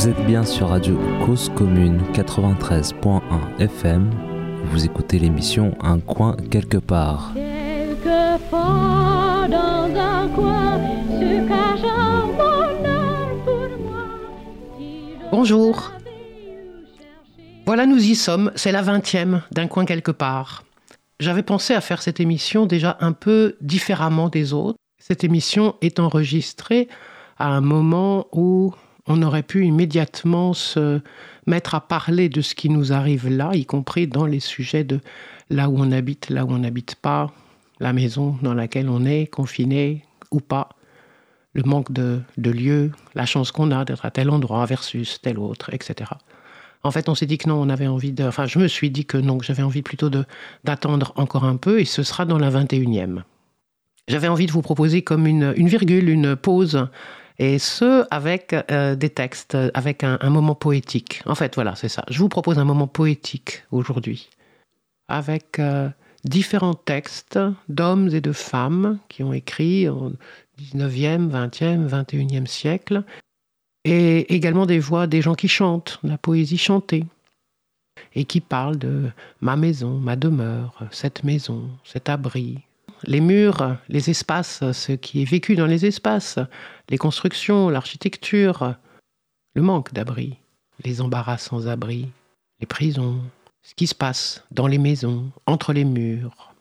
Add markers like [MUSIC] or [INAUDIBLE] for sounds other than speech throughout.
Vous êtes bien sur Radio Cause Commune 93.1 FM. Vous écoutez l'émission Un coin quelque part. Quelquefois dans un coin se cache un bonheur pour moi. Si je Bonjour. Voilà, nous y sommes. C'est la vingtième d'un coin quelque part. J'avais pensé à faire cette émission déjà un peu différemment des autres. Cette émission est enregistrée à un moment où on aurait pu immédiatement se mettre à parler de ce qui nous arrive là, y compris dans les sujets de là où on habite, là où on n'habite pas, la maison dans laquelle on est, confiné ou pas, le manque de, de lieux, la chance qu'on a d'être à tel endroit versus tel autre, etc. En fait, on s'est dit que non, on avait envie de. Enfin, je me suis dit que non, j'avais envie plutôt d'attendre encore un peu, et ce sera dans la 21e. J'avais envie de vous proposer comme une, une virgule, une pause, et ce, avec euh, des textes, avec un, moment poétique. En fait, voilà, c'est ça. Je vous propose un moment poétique aujourd'hui, avec euh, différents textes d'hommes et de femmes qui ont écrit au 19e, 20e, 21e siècle, et également des voix des gens qui chantent, la poésie chantée, et qui parlent de ma maison, ma demeure, cette maison, cet abri. Les murs, les espaces, ce qui est vécu dans les espaces, les constructions, l'architecture, le manque d'abri, les embarras sans abri, les prisons, ce qui se passe dans les maisons, entre les murs.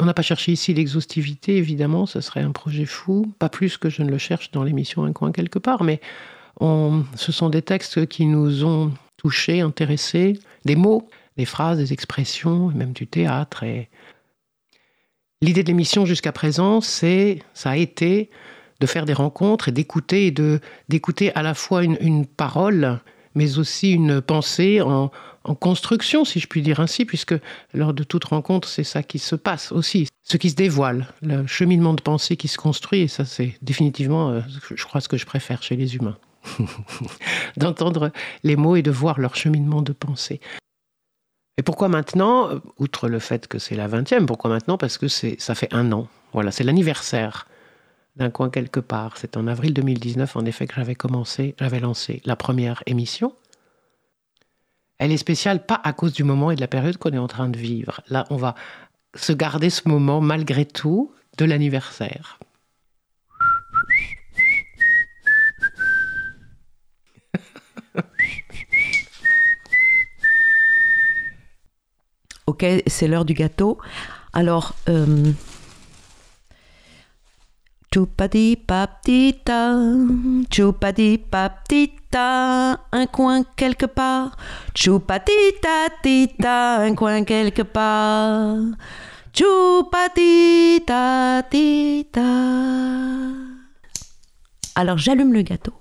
On n'a pas cherché ici l'exhaustivité, évidemment, ce serait un projet fou, pas plus que je ne le cherche dans l'émission Un coin quelque part, mais on- ce sont des textes qui nous ont touchés, intéressés, des mots, des phrases, des expressions, même du théâtre. Et l'idée de l'émission jusqu'à présent, c'est, ça a été de faire des rencontres et d'écouter et de d'écouter à la fois une, parole, mais aussi une pensée en, en construction, si je puis dire ainsi, puisque lors de toute rencontre, c'est ça qui se passe aussi, ce qui se dévoile, le cheminement de pensée qui se construit, et ça, c'est définitivement, euh, je crois, ce que je préfère chez les humains. [LAUGHS] D'entendre les mots et de voir leur cheminement de pensée. Et pourquoi maintenant Outre le fait que c'est la 20e, pourquoi maintenant? Parce que ça fait un an. Voilà, c'est l'anniversaire d'un coin quelque part. C'est en avril 2019, en effet, que j'avais commencé, j'avais lancé la première émission. Elle est spéciale pas à cause du moment et de la période qu'on est en train de vivre. Là, on va se garder ce moment malgré tout de l'anniversaire. Ok, c'est l'heure du gâteau. Alors, euh... Choupadi paptita, choupadi paptita, un coin quelque part. Choupatita tita, un coin quelque part. Choupatita tita. Alors j'allume le gâteau.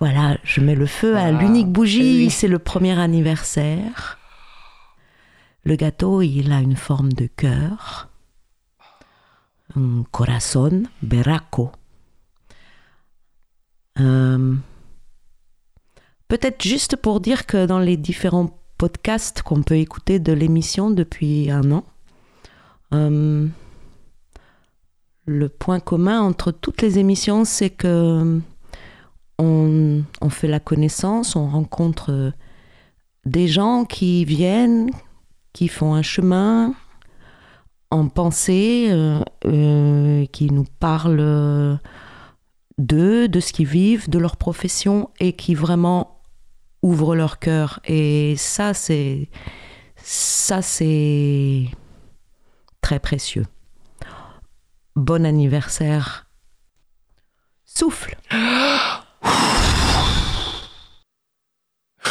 Voilà, je mets le feu à l'unique bougie, Oui. c'est le premier anniversaire. Le gâteau, il a une forme de cœur. Un corazón berraco. Euh, Peut-être juste pour dire que dans les différents podcasts qu'on peut écouter de l'émission depuis un an, euh, le point commun entre toutes les émissions, c'est que on, fait la connaissance, on rencontre euh, des gens qui viennent, qui font un chemin en pensée, euh, euh, qui nous parlent d'eux, de ce qu'ils vivent, de leur profession et qui vraiment ouvrent leur cœur. Et ça, c'est très précieux. Bon anniversaire. Souffle. [GASPS]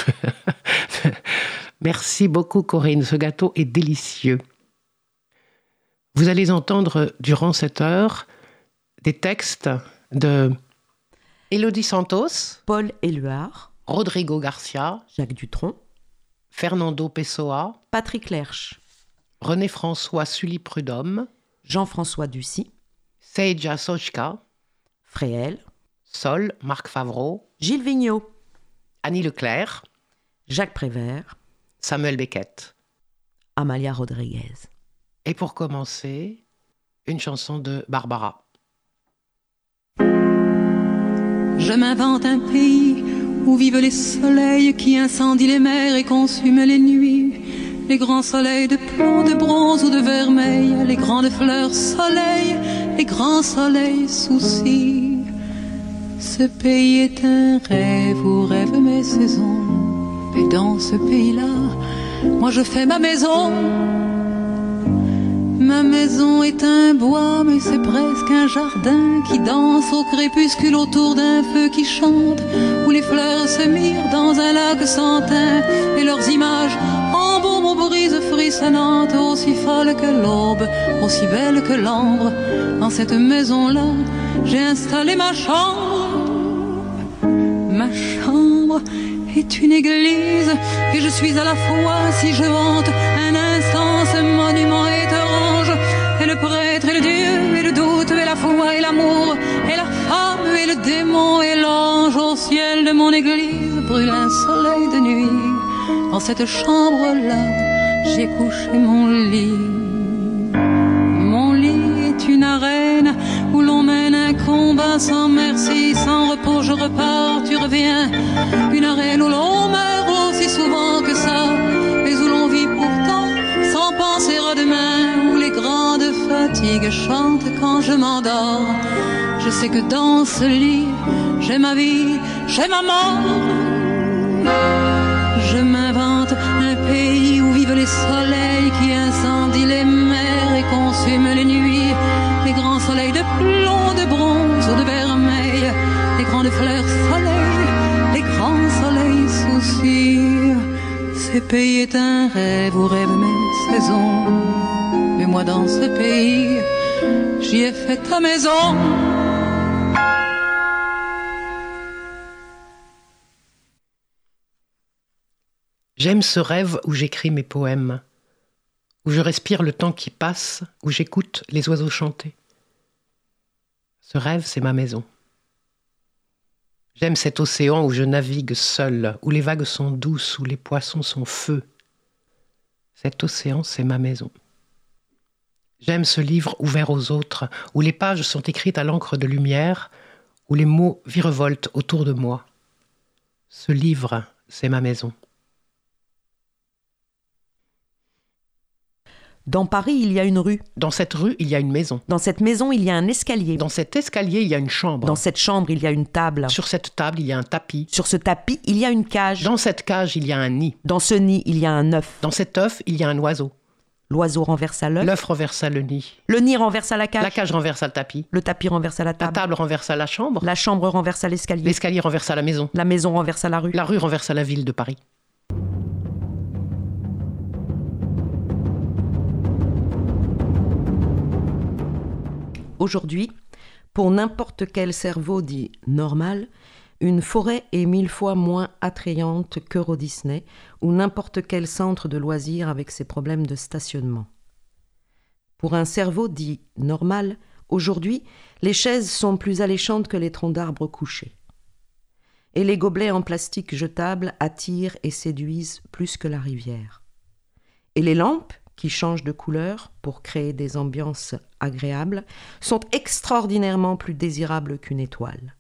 [LAUGHS] Merci beaucoup Corinne, ce gâteau est délicieux. Vous allez entendre durant cette heure des textes de Elodie Santos, Paul Éluard, Rodrigo Garcia, Jacques Dutronc, Fernando Pessoa, Patrick Lerche, René-François Sully-Prudhomme, Jean-François Ducy, Seija Sochka, Fréhel, Sol, Marc Favreau, Gilles Vigneault, Annie Leclerc, Jacques Prévert, Samuel Beckett. Amalia Rodriguez. Et pour commencer, une chanson de Barbara. Je m'invente un pays où vivent les soleils qui incendient les mers et consument les nuits. Les grands soleils de plomb, de bronze ou de vermeil, les grandes fleurs soleil, les grands soleils soucis. Ce pays est un rêve où rêvent mes saisons. Et dans ce pays-là, moi je fais ma maison. Ma maison est un bois, mais c'est presque un jardin qui danse au crépuscule autour d'un feu qui chante, où les fleurs se mirent dans un lac sans teint et leurs images embaument aux brises frissonnantes, aussi folles que l'aube, aussi belles que l'ambre. Dans cette maison-là, j'ai installé ma chambre. Ma chambre est une église et je suis à la fois, si je vante un instant ce monument étrange, et le prêtre et le Dieu et le doute et la foi et l'amour et la femme et le démon et l'ange au ciel de mon église brûle un soleil de nuit. Dans cette chambre-là, j'ai couché mon lit. Sans merci, sans repos, je repars, tu reviens. Une arène où l'on meurt aussi souvent que ça, mais où l'on vit pourtant sans penser à demain, où les grandes fatigues chantent quand je m'endors. Je sais que dans ce lit, j'ai ma vie, j'ai ma mort. Je m'invente un pays où vivent les soleils qui incendient les mers et consument les nuits, les grands soleils de plomb, de grandes fleurs soleil, les grands soleils soucis. Ce pays est un rêve où rêvent mes saisons, mais moi dans ce pays, j'y ai fait ta maison. J'aime ce rêve où j'écris mes poèmes, où je respire le temps qui passe, où j'écoute les oiseaux chanter. Ce rêve, c'est ma maison. J'aime cet océan où je navigue seul, où les vagues sont douces, où les poissons sont feux. Cet océan, c'est ma maison. J'aime ce livre ouvert aux autres, où les pages sont écrites à l'encre de lumière, où les mots virevoltent autour de moi. Ce livre, c'est ma maison. Dans Paris, il y a une rue. Dans cette rue, il y a une maison. Dans cette maison, il y a un escalier. Dans cet escalier, il y a une chambre. Dans cette chambre, il y a une table. Sur cette table, il y a un tapis. Sur ce tapis, il y a une cage. Dans cette cage, il y a un nid. Dans ce nid, il y a un œuf. Dans cet œuf, il y a un oiseau. L'oiseau renversa l'œuf. L'œuf renversa le nid. Le nid renversa la cage. La cage renversa le tapis. Le tapis renversa la La table. table renversa la chambre. La chambre renversa l'escalier. L'escalier renversa la maison. La maison renversa la rue. La rue renversa la ville de Paris. Aujourd'hui, pour n'importe quel cerveau dit normal, une forêt est mille fois moins attrayante qu'Euro Disney ou n'importe quel centre de loisirs avec ses problèmes de stationnement. Pour un cerveau dit normal, aujourd'hui, les chaises sont plus alléchantes que les troncs d'arbres couchés. Et les gobelets en plastique jetables attirent et séduisent plus que la rivière. Et les lampes, qui changent de couleur pour créer des ambiances agréables, sont extraordinairement plus désirables qu'une étoile.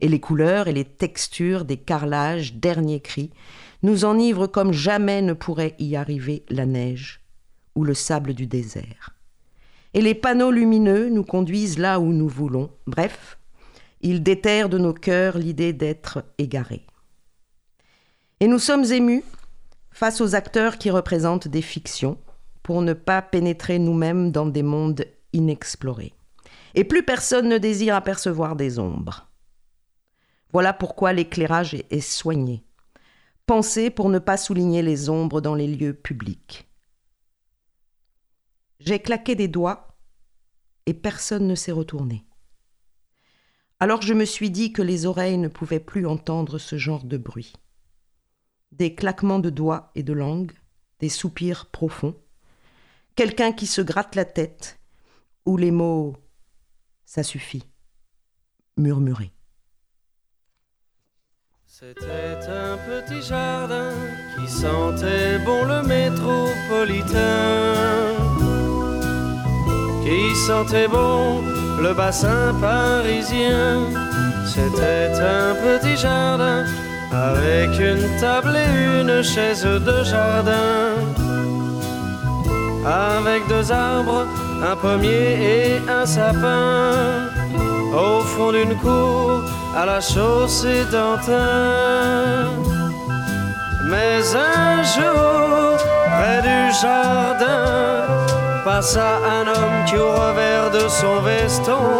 Et les couleurs et les textures des carrelages, dernier cri, nous enivrent comme jamais ne pourrait y arriver la neige ou le sable du désert. Et les panneaux lumineux nous conduisent là où nous voulons, bref, ils déterrent de nos cœurs l'idée d'être égarés. Et nous sommes émus face aux acteurs qui représentent des fictions pour ne pas pénétrer nous-mêmes dans des mondes inexplorés. Et plus personne ne désire apercevoir des ombres. Voilà pourquoi l'éclairage est- soigné, pensé pour ne pas souligner les ombres dans les lieux publics. J'ai claqué des doigts et personne ne s'est retourné. Alors je me suis dit que les oreilles ne pouvaient plus entendre ce genre de bruit. Des claquements de doigts et de langue, des soupirs profonds, quelqu'un qui se gratte la tête, ou les mots ⁇ ça suffit ⁇ murmurés. C'était un petit jardin qui sentait bon le métropolitain, qui sentait bon le bassin parisien, C'était un petit jardin avec une table et une chaise de jardin. Avec deux arbres, un pommier et un sapin. Au fond d'une cour, à la chaussée d'Antin. Mais un jour, près du jardin, passa un homme qui au revers de son veston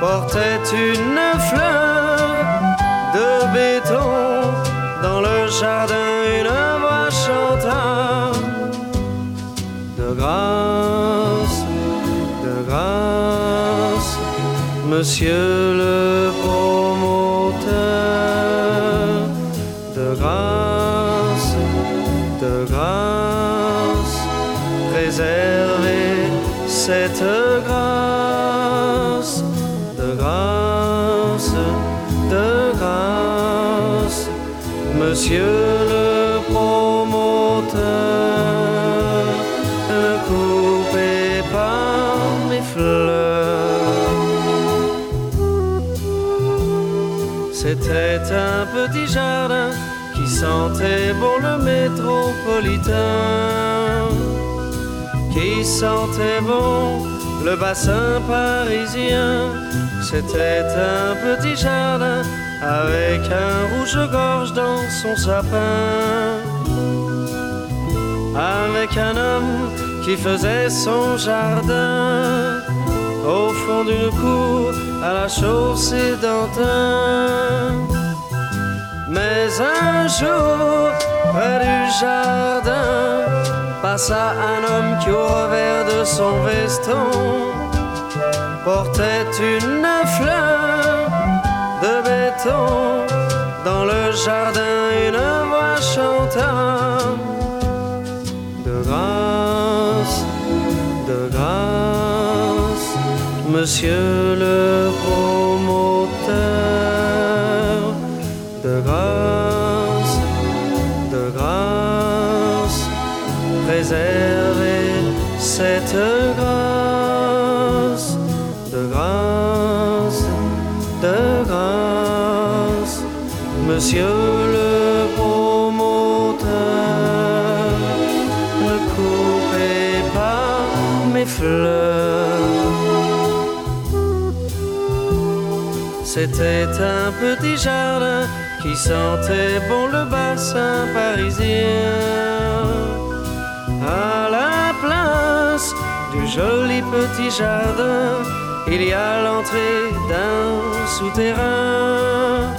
portait une fleur jardin, une voix chanta de grâce, de grâce, monsieur le promoteur, de grâce, de grâce, préservez cette grâce, monsieur le promoteur, ne coupez mes fleurs. C'était un petit jardin qui sentait bon le métropolitain, qui sentait bon le bassin parisien. C'était un petit jardin avec un rouge-gorge dans son sapin, avec un homme qui faisait son jardin. Au fond d'une cour à la chaussée d'Antin. Mais un jour, près du jardin, passa un homme qui au revers de son veston portait une fleur Dans le jardin, une voix chanta. De grâce, de grâce, monsieur le promoteur, monsieur le promoteur, ne coupez pas mes fleurs. C'était un petit jardin qui sentait bon le bassin parisien. À la place du joli petit jardin, il y a l'entrée d'un souterrain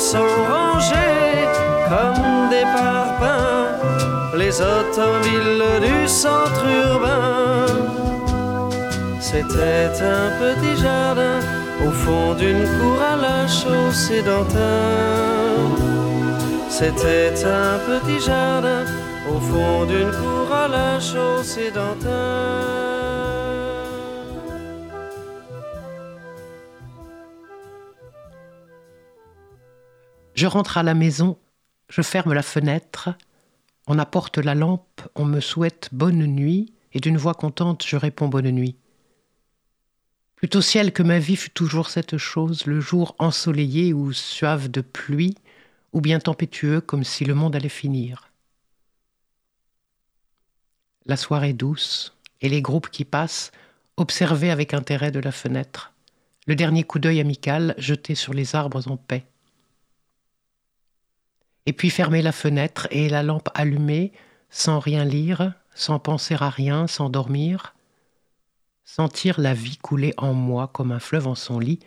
sont rangés comme des parpaings les automobiles du centre urbain. C'était un petit jardin au fond d'une cour à la chaussée d'Antin. C'était un petit jardin au fond d'une cour à la chaussée d'Antin. Je rentre à la maison, je ferme la fenêtre, on apporte la lampe, on me souhaite bonne nuit, et d'une voix contente je réponds bonne nuit. Plutôt ciel que ma vie fut toujours cette chose, le jour ensoleillé ou suave de pluie, ou bien tempétueux comme si le monde allait finir. La soirée douce, et les groupes qui passent, observés avec intérêt de la fenêtre, le dernier coup d'œil amical jeté sur les arbres en paix. Et puis fermer la fenêtre et la lampe allumée, sans rien lire, sans penser à rien, sans dormir, sentir la vie couler en moi comme un fleuve en son lit,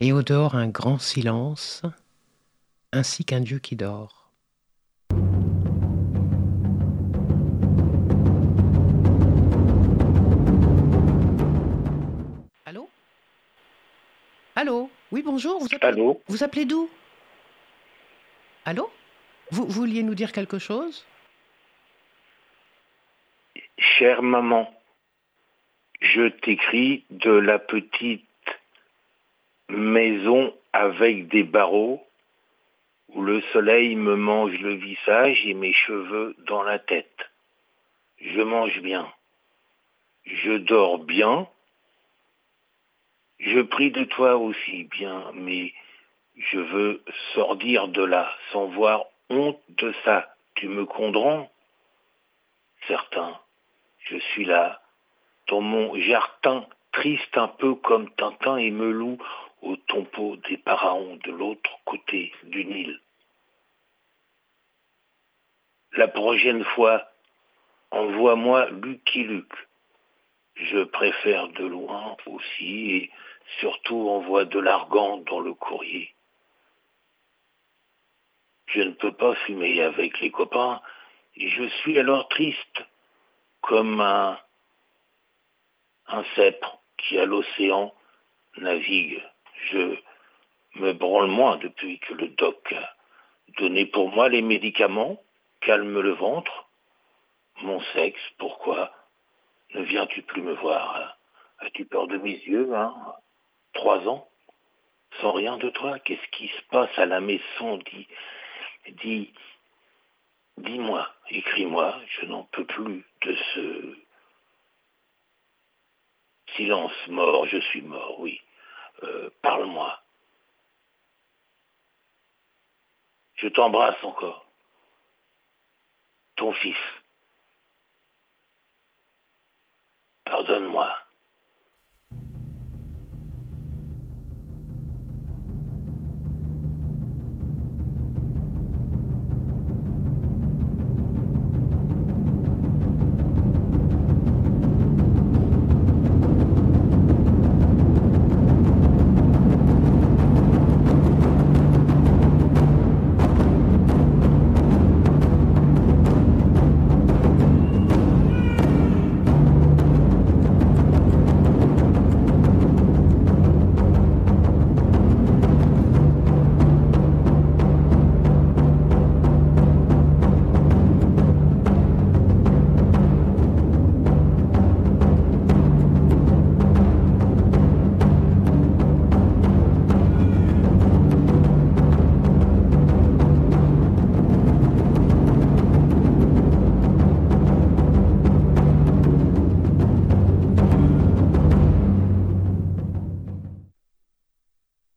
et au dehors un grand silence, ainsi qu'un Dieu qui dort. Allô? Allô? Oui, bonjour. Vous appelez, Allô? vous appelez d'où? Allô? Vous, vouliez nous dire quelque chose? Chère maman, je t'écris de la petite maison avec des barreaux où le soleil me mange le visage et mes cheveux dans la tête. Je mange bien. Je dors bien. Je prie de toi aussi bien, mais je veux sortir de là sans voir honte de ça. Tu me condrons Certain, je suis là, dans mon jardin, triste un peu comme Tintin et Melou au tombeau des pharaons de l'autre côté du Nil. La prochaine fois, envoie-moi Lucky Luke. Je préfère de loin aussi et surtout envoie de l'argan dans le courrier. Je ne peux pas fumer avec les copains et je suis alors triste comme un, un qui à l'océan navigue. Je me branle moins depuis que le doc donné pour moi les médicaments, calme le ventre, mon sexe, pourquoi ne viens-tu plus me voir? As-tu peur de mes yeux, hein? Trois ans? Sans rien de toi? Qu'est-ce qui se passe à la maison? Dis, dis-moi, écris-moi, je n'en peux plus de ce silence mort, je suis mort, oui. Euh, parle-moi. Je t'embrasse encore. Ton fils. Pardonne-moi.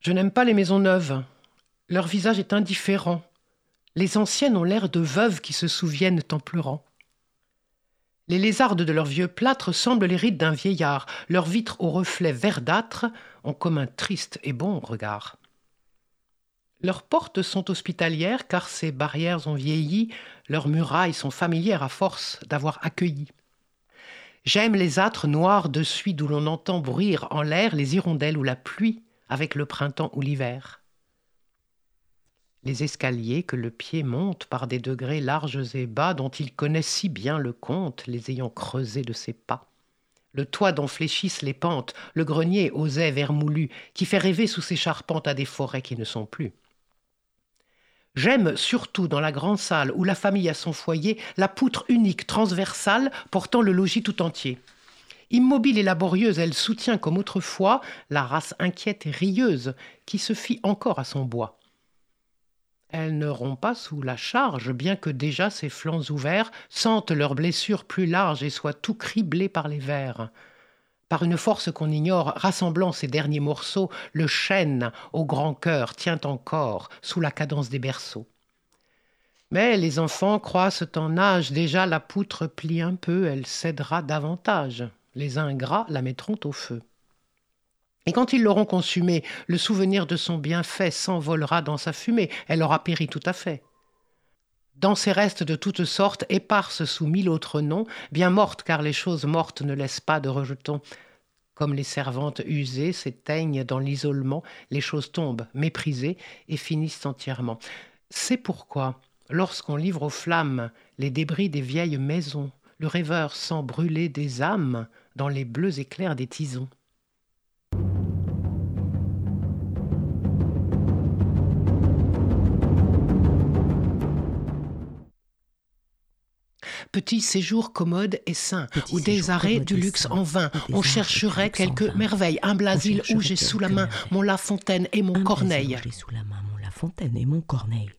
Je n'aime pas les maisons neuves. Leur visage est indifférent. Les anciennes ont l'air de veuves qui se souviennent en pleurant. Les lézardes de leurs vieux plâtres semblent les rides d'un vieillard. Leurs vitres aux reflets verdâtres ont comme un triste et bon regard. Leurs portes sont hospitalières car ces barrières ont vieilli, leurs murailles sont familières à force d'avoir accueilli. J'aime les âtres noirs de suie d'où l'on entend bruire en l'air les hirondelles ou la pluie avec le printemps ou l'hiver. Les escaliers que le pied monte par des degrés larges et bas dont il connaît si bien le compte, les ayant creusés de ses pas. Le toit dont fléchissent les pentes, le grenier aux ais vermoulus, qui fait rêver sous ses charpentes à des forêts qui ne sont plus. J'aime surtout dans la grande salle où la famille a son foyer la poutre unique transversale portant le logis tout entier. Immobile et laborieuse, elle soutient comme autrefois la race inquiète et rieuse qui se fie encore à son bois. Elle ne rompt pas sous la charge, bien que déjà ses flancs ouverts sentent leurs blessures plus larges et soient tout criblés par les vers. Par une force qu'on ignore, rassemblant ces derniers morceaux, le chêne au grand cœur tient encore sous la cadence des berceaux. Mais les enfants croissent en âge, déjà la poutre plie un peu, elle cédera davantage les ingrats la mettront au feu. Et quand ils l'auront consumée, le souvenir de son bienfait s'envolera dans sa fumée, elle aura péri tout à fait. Dans ces restes de toutes sortes, éparses sous mille autres noms, bien mortes car les choses mortes ne laissent pas de rejetons, comme les servantes usées s'éteignent dans l'isolement, les choses tombent, méprisées, et finissent entièrement. C'est pourquoi, lorsqu'on livre aux flammes les débris des vieilles maisons, le rêveur sent brûler des âmes dans les bleus éclairs des tisons. Petit séjour commode et sain, Petit ou des arrêts du luxe sain, en vain. On chercherait quelques merveilles, un Blasile où j'ai sous la main mon La Fontaine et mon Un Corneille. Brésil, j'ai sous la main mon La Fontaine et mon Corneille.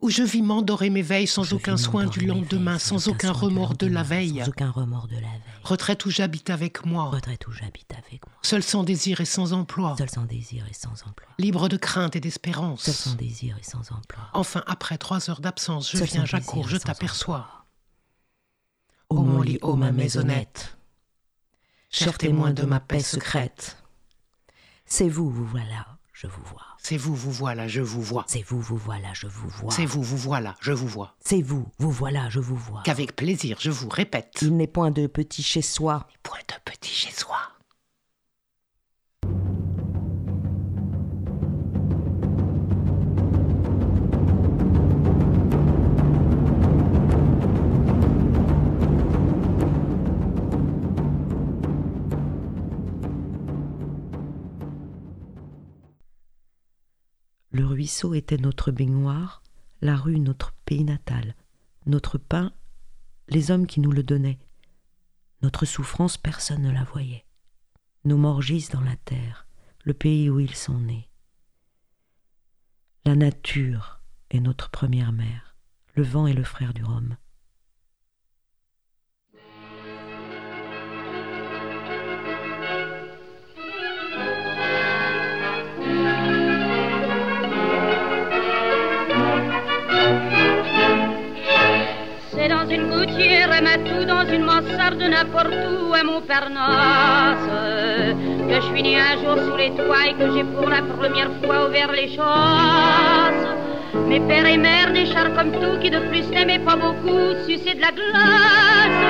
Où je vis m'endorer mes veilles sans Je aucun soin du m'endormir mes lendemain, veilles sans aucun aucun soin du remords de la lendemain, veille. Sans aucun remords de la veille. Retraite où j'habite avec moi, Retraite où j'habite avec moi. seul sans désir et sans emploi, Seul sans désir et sans emploi. libre de crainte et Seul d'espérance. sans désir et sans emploi. Enfin, après trois heures d'absence, je Seul viens, j'accours, je t'aperçois. Ô Ô mon lit, ô ma maisonnette, cher témoin de ma paix secrète. C'est vous, vous voilà, je vous vois. C'est vous, vous voilà, je vous vois. C'est vous, vous voilà, je vous vois. C'est vous, vous voilà, je vous vois. C'est vous, vous voilà, je vous vois. Qu'avec plaisir, je vous répète. Il n'est point de petit chez soi. Point de petit chez soi. Le ruisseau était notre baignoire, la rue notre pays natal, notre pain, les hommes qui nous le donnaient. Notre souffrance, personne ne la voyait. Nos morts gisent dans la terre, le pays où ils sont nés. La nature est notre première mère, le vent est le frère du Rhum. Dans une gouttière, à Matou, dans une mansarde, n'importe où, à Montparnasse, que je suis né un jour sous les toits et que j'ai pour la première fois ouvert les chasses. Mes pères et mères, des chars comme tout, qui de plus n'aimaient pas beaucoup sucer de la glace.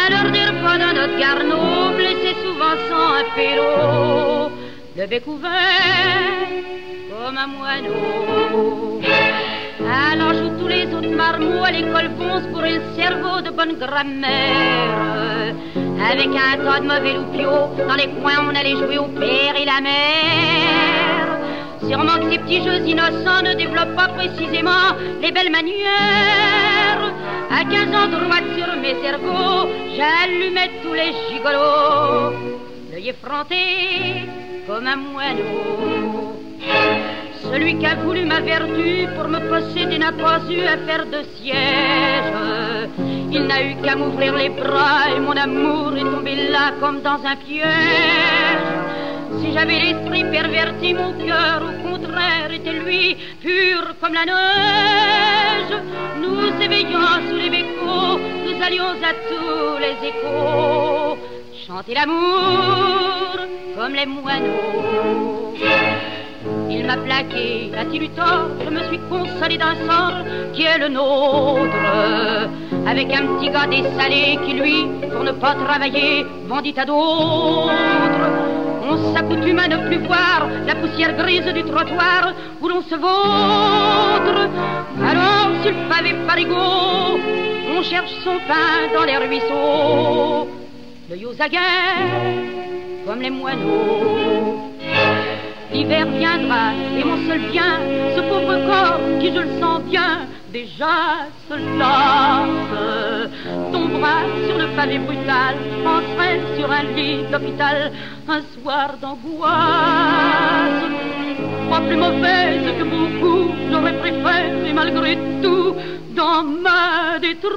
À leur dire pendant notre garneau, blessé souvent sans un pélo, le bec ouvert comme un moineau. Alors joue tous les autres marmots à l'école se bourrer le cerveau de bonne grammaire. Avec un tas de mauvais loupiaux, dans les coins on allait jouer au père et la mère. Sûrement que ces petits jeux innocents ne développent pas précisément les belles manières. À 15 ans, droite sur mes ergots, j'allumais tous les gigolos. L'œil effronté comme un moineau. Celui qui a voulu ma vertu pour me posséder n'a pas eu à faire de siège. Il n'a eu qu'à m'ouvrir les bras et mon amour est tombé là comme dans un piège. Si j'avais l'esprit perverti, mon cœur au contraire était lui, pur comme la neige. Nous éveillant sous les bécots, nous allions à tous les échos. Chanter l'amour comme les moineaux. Il m'a plaqué, a-t-il eu tort? Je me suis consolé d'un sort qui est le nôtre. Avec un petit gars dessalé qui, lui, pour ne pas travailler, vendit à d'autres. On s'accoutume à ne plus voir la poussière grise du trottoir où l'on se vautre. Alors, sur le pavé parigot, on cherche son pain dans les ruisseaux. Le yosaguet, comme les moineaux. L'hiver viendra et mon seul bien, ce pauvre corps qui je le sens bien, déjà se lasse. Tombera sur le pavé brutal, penserait sur un lit d'hôpital, un soir d'angoisse. Pas plus mauvaise que beaucoup, j'aurais préféré malgré tout, dans ma détresse,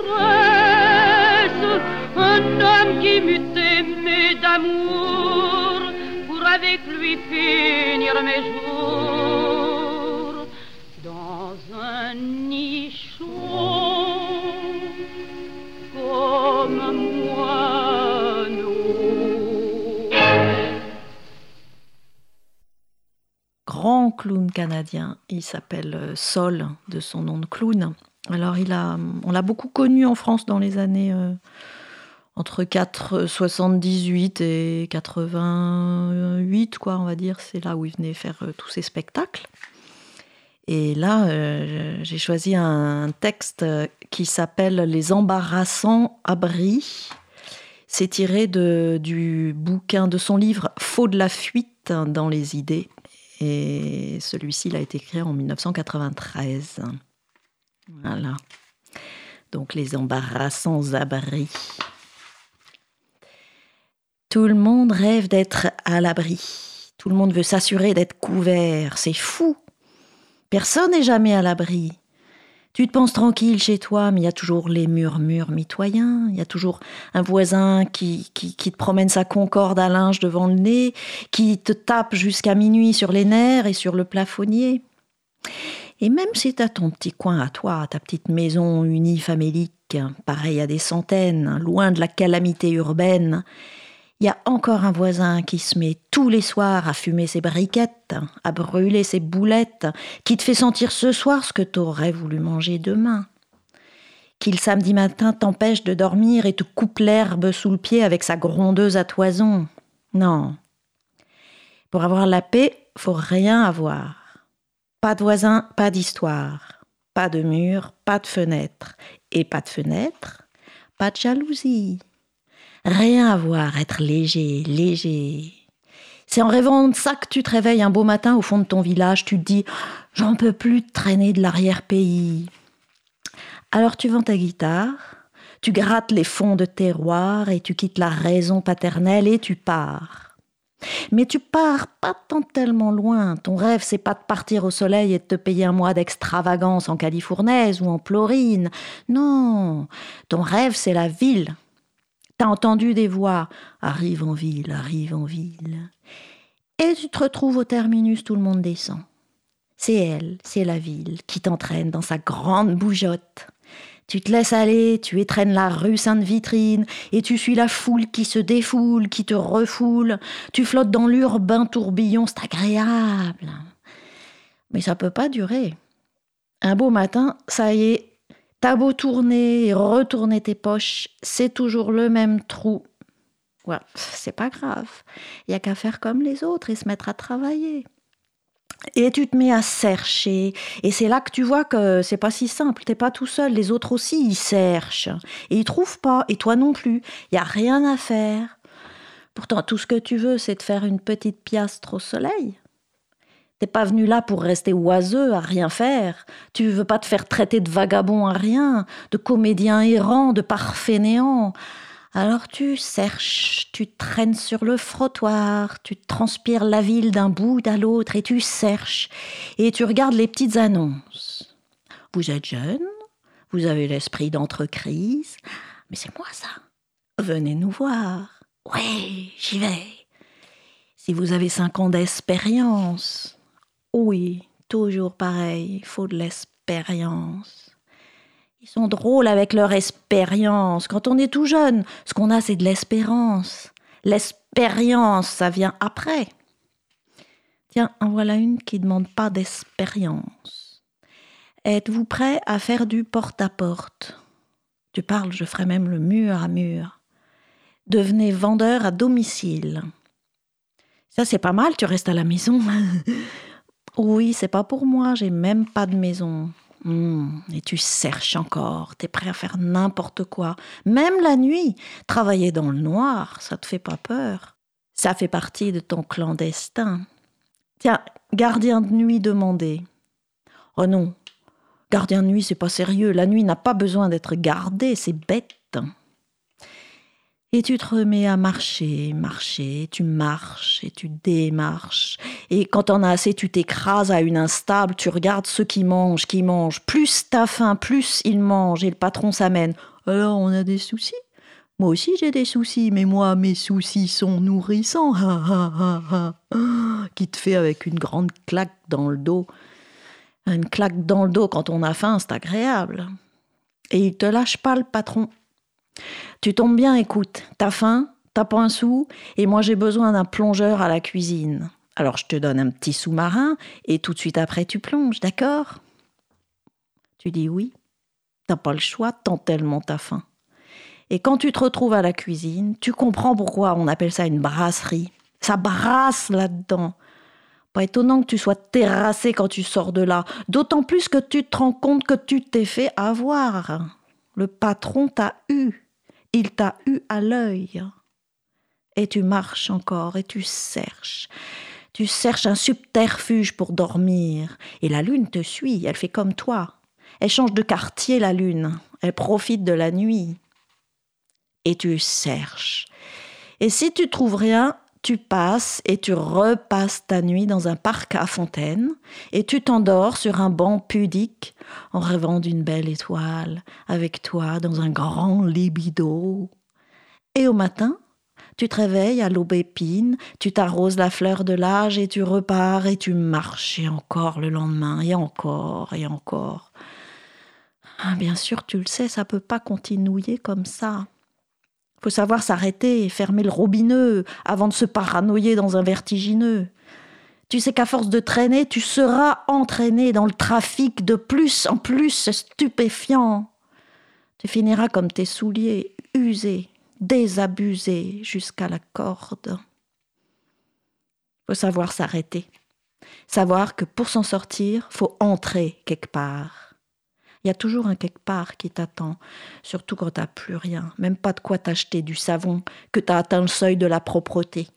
un homme qui m'eût aimé d'amour avec lui finir mes jours dans un nichon comme un moineau. grand clown canadien. Il s'appelle euh, Sol, de son nom de clown. Alors, il a, on l'a beaucoup connu en France dans les années euh, entre 4, 78 et 88, quoi, on va dire. C'est là où il venait faire euh, tous ses spectacles. Et là, euh, j'ai choisi un texte euh, qui s'appelle Les embarrassants abris. C'est tiré du bouquin de son livre Faux de la fuite dans les idées. Et celui-ci, il a été écrit en 1993. Voilà. Donc, les embarrassants abris. Tout le monde rêve d'être à l'abri. Tout le monde veut s'assurer d'être couvert. C'est fou. Personne n'est jamais à l'abri. Tu te penses tranquille chez toi, mais il y a toujours les murmures mitoyens, il y a toujours un voisin qui, qui, te promène sa concorde à linge devant le nez, qui te tape jusqu'à minuit sur les nerfs et sur le plafonnier. Et même si tu as ton petit coin à toi, ta petite maison unifamélique, pareille à des centaines, loin de la calamité urbaine, il y a encore un voisin qui se met tous les soirs à fumer ses briquettes, à brûler ses boulettes, qui te fait sentir ce soir ce que t'aurais voulu manger demain. Qui le samedi matin t'empêche de dormir et te coupe l'herbe sous le pied avec sa grondeuse à toison. Non. Pour avoir la paix, faut rien avoir. Pas de voisin, pas d'histoire. Pas de mur, pas de fenêtre. Et pas de fenêtre, pas de jalousie. Rien à voir, être léger, léger. C'est en rêvant de ça que tu te réveilles un beau matin au fond de ton village, tu te dis J'en peux plus de traîner de l'arrière-pays. Alors tu vends ta guitare, tu grattes les fonds de terroir et tu quittes la raison paternelle et tu pars. Mais tu pars pas tant tellement loin. Ton rêve, c'est pas de partir au soleil et de te payer un mois d'extravagance en califournaise ou en plorine. Non, ton rêve, c'est la ville. T'as entendu des voix Arrive en ville, arrive en ville. Et tu te retrouves au terminus, tout le monde descend. C'est elle, c'est la ville, qui t'entraîne dans sa grande bougeotte. Tu te laisses aller, tu étrennes la rue Sainte-Vitrine, et tu suis la foule qui se défoule, qui te refoule. Tu flottes dans l'urbain tourbillon, c'est agréable. Mais ça peut pas durer. Un beau matin, ça y est, T'as beau tourner et retourner tes poches, c'est toujours le même trou. Ouais, c'est pas grave. Il y a qu'à faire comme les autres et se mettre à travailler. Et tu te mets à chercher. Et c'est là que tu vois que c'est pas si simple. T'es pas tout seul. Les autres aussi, ils cherchent. Et ils trouvent pas. Et toi non plus. Il y a rien à faire. Pourtant, tout ce que tu veux, c'est de faire une petite piastre au soleil. T'es pas venu là pour rester oiseux à rien faire. Tu veux pas te faire traiter de vagabond à rien, de comédien errant, de parfait néant. Alors tu cherches, tu traînes sur le frottoir, tu transpires la ville d'un bout à l'autre et tu cherches et tu regardes les petites annonces. Vous êtes jeune, vous avez l'esprit d'entreprise, mais c'est moi ça. Venez nous voir. Oui, j'y vais. Si vous avez cinq ans d'expérience, oui, toujours pareil, il faut de l'expérience. Ils sont drôles avec leur expérience. Quand on est tout jeune, ce qu'on a, c'est de l'espérance. L'expérience, ça vient après. Tiens, en voilà une qui ne demande pas d'expérience. Êtes-vous prêt à faire du porte-à-porte? Tu parles, je ferai même le mur à mur. Devenez vendeur à domicile. Ça, c'est pas mal, tu restes à la maison. [LAUGHS] Oui, c'est pas pour moi, j'ai même pas de maison. Hmm, et tu cherches encore, t'es prêt à faire n'importe quoi, même la nuit. Travailler dans le noir, ça te fait pas peur. Ça fait partie de ton clandestin. Tiens, gardien de nuit demandé. Oh non, gardien de nuit, c'est pas sérieux. La nuit n'a pas besoin d'être gardée, c'est bête. Et tu te remets à marcher, marcher, tu marches et tu démarches. Et quand t'en as assez, tu t'écrases à une instable, tu regardes ceux qui mangent, qui mangent. Plus t'as faim, plus ils mangent et le patron s'amène. Alors on a des soucis? Moi aussi j'ai des soucis, mais moi mes soucis sont nourrissants. [GASPS] qui te fait avec une grande claque dans le dos. Une claque dans le dos quand on a faim, c'est agréable. Et il te lâche pas le patron. Tu tombes bien, écoute, t'as faim, t'as pas un sou, et moi j'ai besoin d'un plongeur à la cuisine. Alors je te donne un petit sous-marin, et tout de suite après tu plonges, d'accord? Tu dis oui. T'as pas le choix, tant tellement t'as faim. Et quand tu te retrouves à la cuisine, tu comprends pourquoi on appelle ça une brasserie. Ça brasse là-dedans. Pas étonnant que tu sois terrassé quand tu sors de là, d'autant plus que tu te rends compte que tu t'es fait avoir. Le patron t'a eu. Il t'a eu à l'œil. Et tu marches encore et tu cherches. Tu cherches un subterfuge pour dormir. Et la lune te suit, elle fait comme toi. Elle change de quartier, la lune. Elle profite de la nuit. Et tu cherches. Et si tu trouves rien, tu passes et tu repasses ta nuit dans un parc à fontaine et tu t'endors sur un banc pudique en rêvant d'une belle étoile avec toi dans un grand libido. Et au matin, tu te réveilles à l'aubépine, tu t'arroses la fleur de l'âge et tu repars et tu marches et encore le lendemain et encore et encore. Ah, bien sûr, tu le sais, ça peut pas continuer comme ça faut savoir s'arrêter fermer le robineux avant de se paranoïer dans un vertigineux. Tu sais qu'à force de traîner, tu seras entraîné dans le trafic de plus en plus stupéfiant. Tu finiras comme tes souliers, usés, désabusés jusqu'à la corde. Faut savoir s'arrêter. Savoir que pour s'en sortir, faut entrer quelque part. Il y a toujours un quelque part qui t'attend, surtout quand t'as plus rien, même pas de quoi t'acheter du savon, que t'as atteint le seuil de la propreté.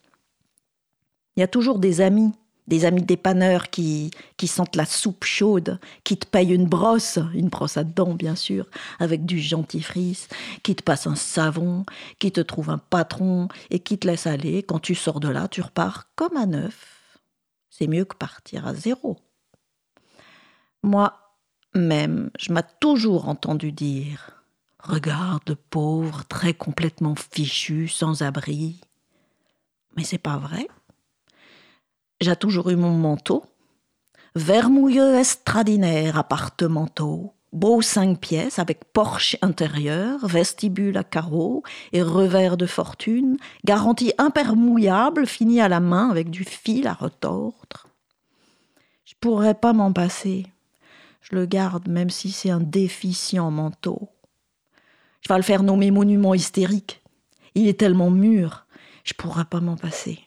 Il y a toujours des amis, des amis dépanneurs qui, qui sentent la soupe chaude, qui te payent une brosse, une brosse à dents bien sûr, avec du gentifrice, qui te passent un savon, qui te trouvent un patron et qui te laissent aller. Quand tu sors de là, tu repars comme à neuf. C'est mieux que partir à zéro. Moi, même, je m'as toujours entendu dire Regarde, pauvre, très complètement fichu, sans abri. Mais c'est pas vrai. J'ai toujours eu mon manteau, vermouilleux extraordinaire appartementaux, beau cinq pièces avec porche intérieur, vestibule à carreaux et revers de fortune, garantie impermouillable, fini à la main avec du fil à retordre. Je pourrais pas m'en passer. Je le garde même si c'est un déficient manteau. Je vais le faire nommer monument hystérique. Il est tellement mûr, je pourrais pas m'en passer.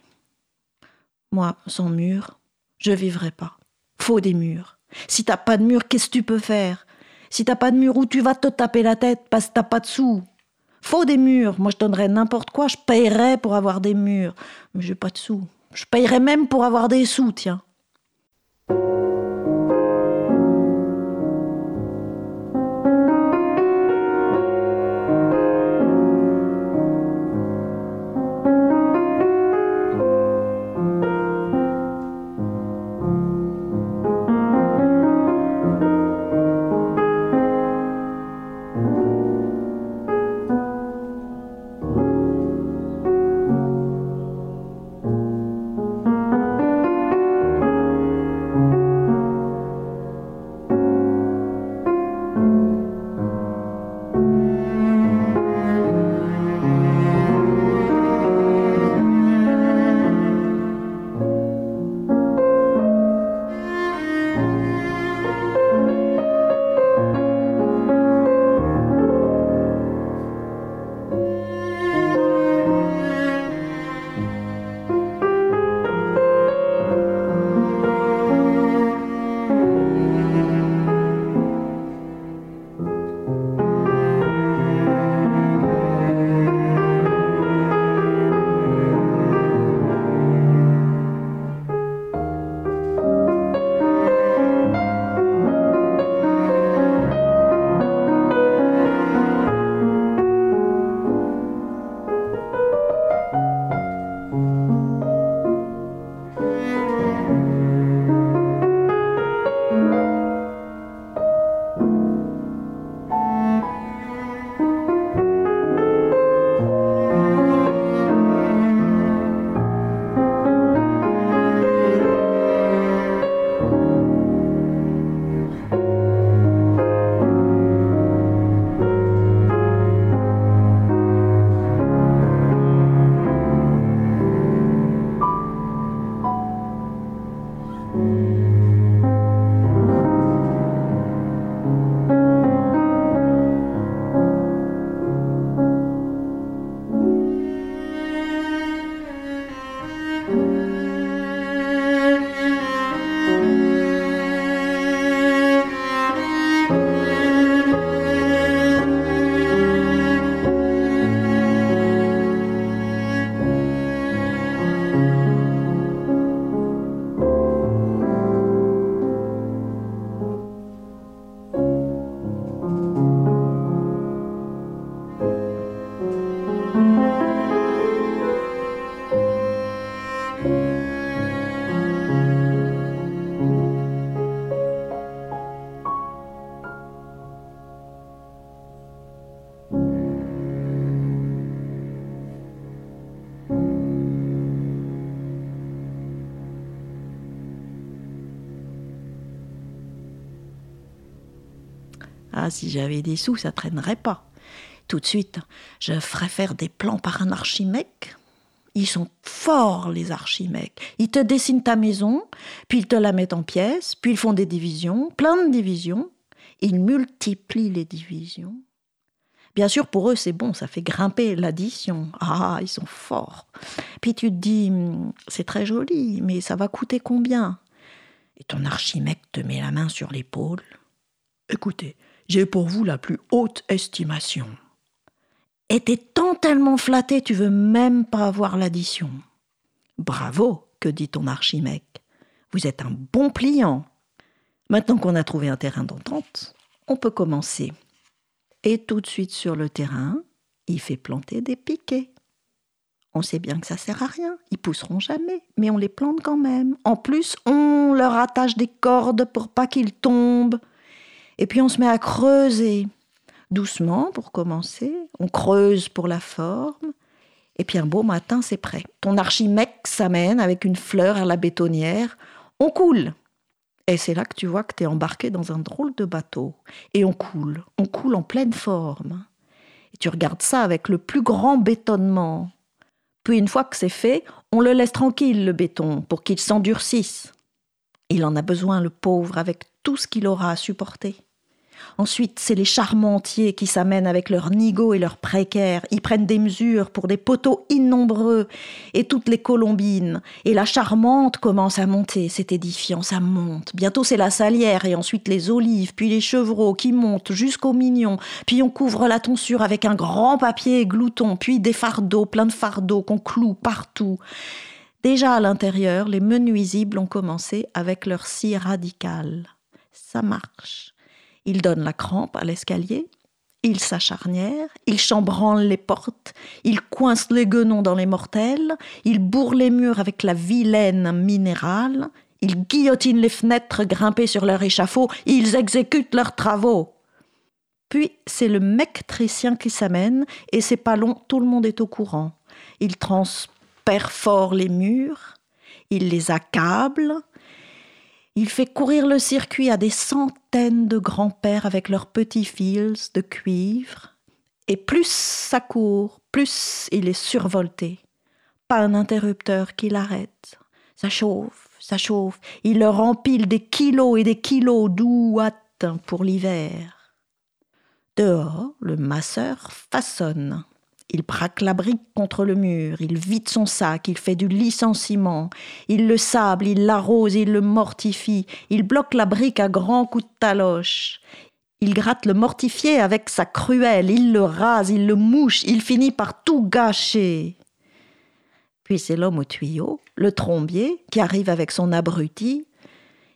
Moi, sans mur, je vivrai pas. Faut des murs. Si t'as pas de mur, qu'est-ce que tu peux faire? Si t'as pas de mur, où tu vas te taper la tête parce que t'as pas de sous? Faut des murs. Moi, je donnerais n'importe quoi. Je payerais pour avoir des murs. Mais j'ai pas de sous. Je payerais même pour avoir des sous, tiens. Si j'avais des sous, ça traînerait pas. Tout de suite, je ferais faire des plans par un archimèque. Ils sont forts, les archimèques. Ils te dessinent ta maison, puis ils te la mettent en pièces, puis ils font des divisions, plein de divisions. Ils multiplient les divisions. Bien sûr, pour eux, c'est bon, ça fait grimper l'addition. Ah, ils sont forts. Puis tu te dis, hum, c'est très joli, mais ça va coûter combien? Et ton archimèque te met la main sur l'épaule. Écoutez, j'ai pour vous la plus haute estimation. Et t'es tant tellement flatté, tu veux même pas avoir l'addition. Bravo, que dit ton archimèque. Vous êtes un bon pliant. Maintenant qu'on a trouvé un terrain d'entente, on peut commencer. Et tout de suite sur le terrain, il fait planter des piquets. On sait bien que ça sert à rien, ils pousseront jamais, mais on les plante quand même. En plus, on leur attache des cordes pour pas qu'ils tombent. Et puis on se met à creuser. Doucement pour commencer, on creuse pour la forme. Et puis un beau matin, c'est prêt. Ton archimèque s'amène avec une fleur à la bétonnière. On coule. Et c'est là que tu vois que tu es embarqué dans un drôle de bateau. Et on coule, on coule en pleine forme. Et tu regardes ça avec le plus grand bétonnement. Puis une fois que c'est fait, on le laisse tranquille, le béton, pour qu'il s'endurcisse. Il en a besoin, le pauvre, avec tout ce qu'il aura à supporter. Ensuite, c'est les charmentiers qui s'amènent avec leurs nigauds et leurs précaires. Ils prennent des mesures pour des poteaux innombreux et toutes les colombines. Et la charmante commence à monter. C'est édifiant, ça monte. Bientôt, c'est la salière et ensuite les olives, puis les chevreaux qui montent jusqu'au mignon. Puis on couvre la tonsure avec un grand papier glouton, puis des fardeaux, plein de fardeaux qu'on cloue partout. Déjà à l'intérieur, les menuisibles ont commencé avec leur scie radicale. Ça marche. Il donne la crampe à l'escalier, il s'acharnière, il chambranle les portes, il coince les guenons dans les mortelles, il bourre les murs avec la vilaine minérale, il guillotine les fenêtres grimpées sur leur échafaud, ils exécutent leurs travaux. Puis c'est le mectricien qui s'amène, et c'est pas long, tout le monde est au courant. Il transperfore les murs, il les accable, il fait courir le circuit à des centaines de grands-pères avec leurs petits fils de cuivre. Et plus ça court, plus il est survolté. Pas un interrupteur qui l'arrête. Ça chauffe, ça chauffe. Il leur empile des kilos et des kilos d'ouate pour l'hiver. Dehors, le masseur façonne. Il braque la brique contre le mur, il vide son sac, il fait du licenciement, il le sable, il l'arrose, il le mortifie, il bloque la brique à grands coups de taloche. Il gratte le mortifié avec sa cruelle, il le rase, il le mouche, il finit par tout gâcher. Puis c'est l'homme au tuyau, le trombier, qui arrive avec son abruti.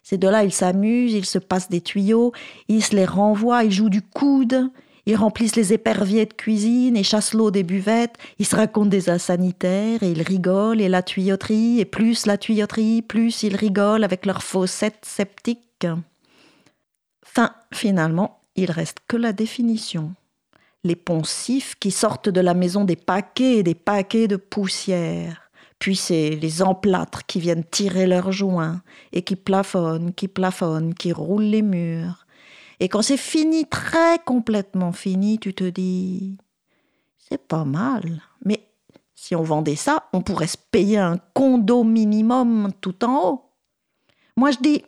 C'est de là il s'amuse, il se passe des tuyaux, il se les renvoie, il joue du coude, ils remplissent les éperviers de cuisine et chassent l'eau des buvettes. Ils se racontent des insanitaires et ils rigolent. Et la tuyauterie, et plus la tuyauterie, plus ils rigolent avec leurs fossettes sceptiques. Fin, finalement, il reste que la définition. Les poncifs qui sortent de la maison des paquets et des paquets de poussière. Puis c'est les emplâtres qui viennent tirer leurs joints et qui plafonnent, qui plafonnent, qui roulent les murs. Et quand c'est fini, très complètement fini, tu te dis, c'est pas mal. Mais si on vendait ça, on pourrait se payer un condo minimum tout en haut. Moi, je dis,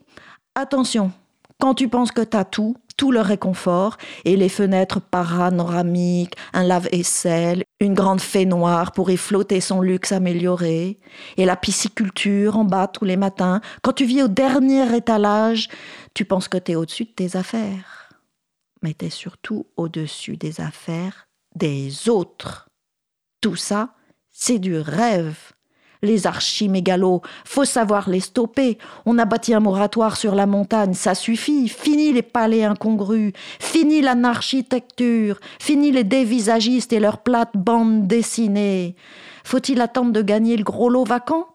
attention, quand tu penses que tu as tout, tout le réconfort, et les fenêtres panoramiques, un lave-vaisselle, une grande fée noire pour y flotter son luxe amélioré, et la pisciculture en bas tous les matins. Quand tu vis au dernier étalage, tu penses que tu es au-dessus de tes affaires. Mais tu es surtout au-dessus des affaires des autres. Tout ça, c'est du rêve. Les archimégalos, faut savoir les stopper. On a bâti un moratoire sur la montagne, ça suffit. Fini les palais incongrus, fini l'anarchitecture, fini les dévisagistes et leurs plates bandes dessinées. Faut-il attendre de gagner le gros lot vacant?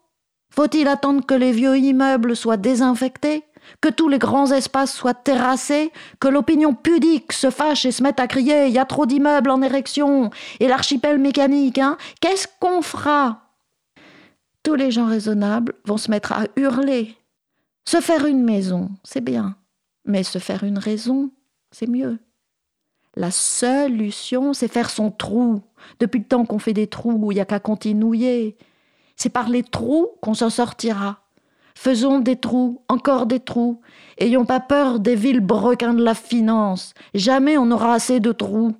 Faut-il attendre que les vieux immeubles soient désinfectés? Que tous les grands espaces soient terrassés, que l'opinion pudique se fâche et se mette à crier il y a trop d'immeubles en érection, et l'archipel mécanique, hein? Qu'est-ce qu'on fera? Tous les gens raisonnables vont se mettre à hurler. Se faire une maison, c'est bien, mais se faire une raison, c'est mieux. La solution, c'est faire son trou. Depuis le temps qu'on fait des trous, il n'y a qu'à continuer. C'est par les trous qu'on s'en sortira. Faisons des trous, encore des trous. Ayons pas peur des villes broquins de la finance. Jamais on n'aura assez de trous.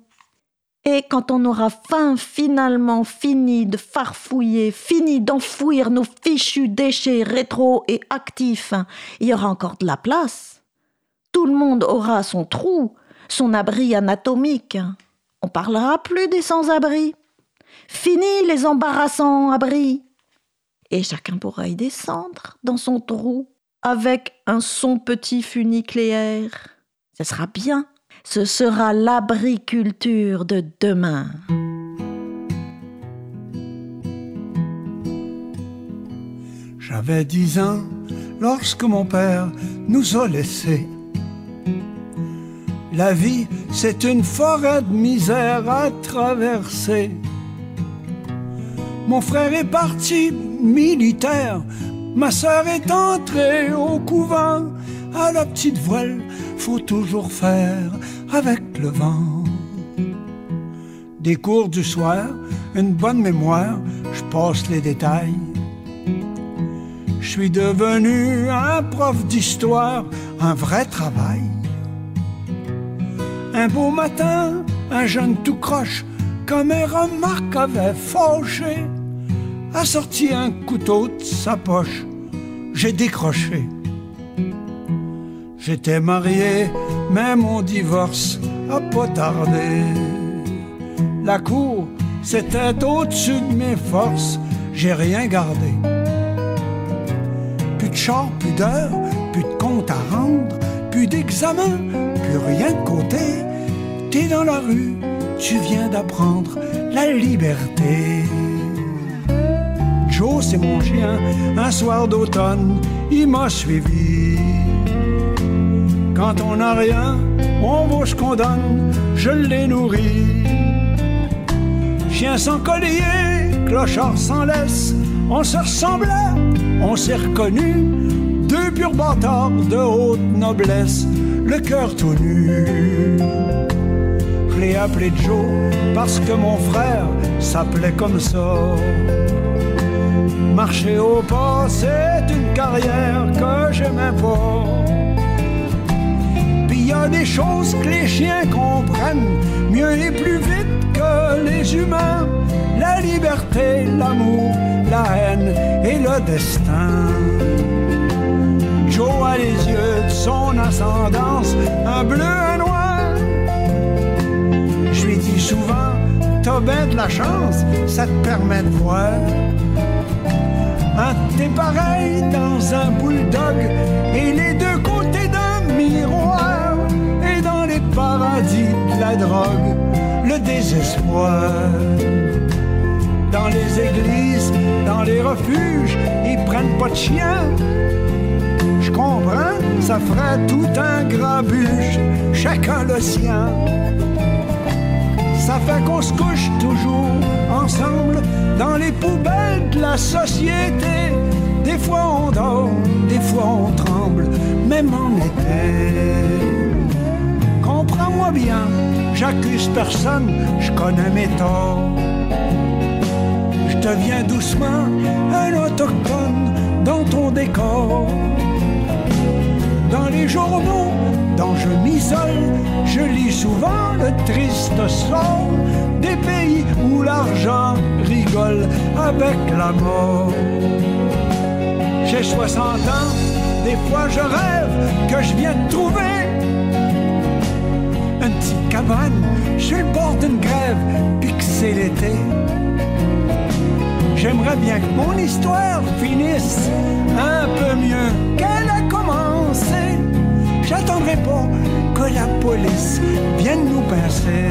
Et quand on aura fin finalement fini de farfouiller, fini d'enfouir nos fichus déchets rétro et actifs, il y aura encore de la place. Tout le monde aura son trou, son abri anatomique. On parlera plus des sans-abri. Fini les embarrassants abris. Et chacun pourra y descendre dans son trou avec un son petit funicléaire. Ce sera bien. Ce sera l'abriculture de demain. J'avais dix ans lorsque mon père nous a laissés. La vie, c'est une forêt de misère à traverser. Mon frère est parti militaire, ma sœur est entrée au couvent. À la petite voile, faut toujours faire avec le vent. Des cours du soir, une bonne mémoire, je passe les détails. Je suis devenu un prof d'histoire, un vrai travail. Un beau matin, un jeune tout croche, comme un remarque avait fauché, a sorti un couteau de sa poche. J'ai décroché. J'étais marié, mais mon divorce a pas tardé. La cour, c'était au-dessus de mes forces, j'ai rien gardé. Plus de char, plus d'heures, plus de compte à rendre, plus d'examen, plus rien de côté. T'es dans la rue, tu viens d'apprendre la liberté. Joe, c'est mon chien, un soir d'automne, il m'a suivi. Quand on n'a rien, on ce qu'on donne, je l'ai nourri. Chien sans collier, clochard sans laisse, on se ressemblait, on s'est reconnu. Deux purs bâtards de haute noblesse, le cœur tout nu. Je l'ai appelé Joe parce que mon frère s'appelait comme ça. Marcher au pas, c'est une carrière que j'aimais pas. Des choses que les chiens comprennent mieux et plus vite que les humains. La liberté, l'amour, la haine et le destin. Joe a les yeux de son ascendance, un bleu, un noir. Je lui dis souvent, t'as de la chance, ça te permet de voir. Un t'es pareil dans un bulldog et les deux côtés paradis la drogue, le désespoir. Dans les églises, dans les refuges, ils prennent pas de chiens. Je comprends, ça ferait tout un grabuge, chacun le sien. Ça fait qu'on se couche toujours ensemble dans les poubelles de la société. Des fois on dort, des fois on tremble, même en été. J'accuse personne, je connais mes torts. Je deviens doucement un autochtone dans ton décor. Dans les journaux dont je m'isole, je lis souvent le triste sort des pays où l'argent rigole avec la mort. J'ai 60 ans, des fois je rêve que je viens de trouver cabane sur le bord d'une grève, puis c'est l'été. J'aimerais bien que mon histoire finisse un peu mieux qu'elle a commencé. J'attendrai pas que la police vienne nous pincer.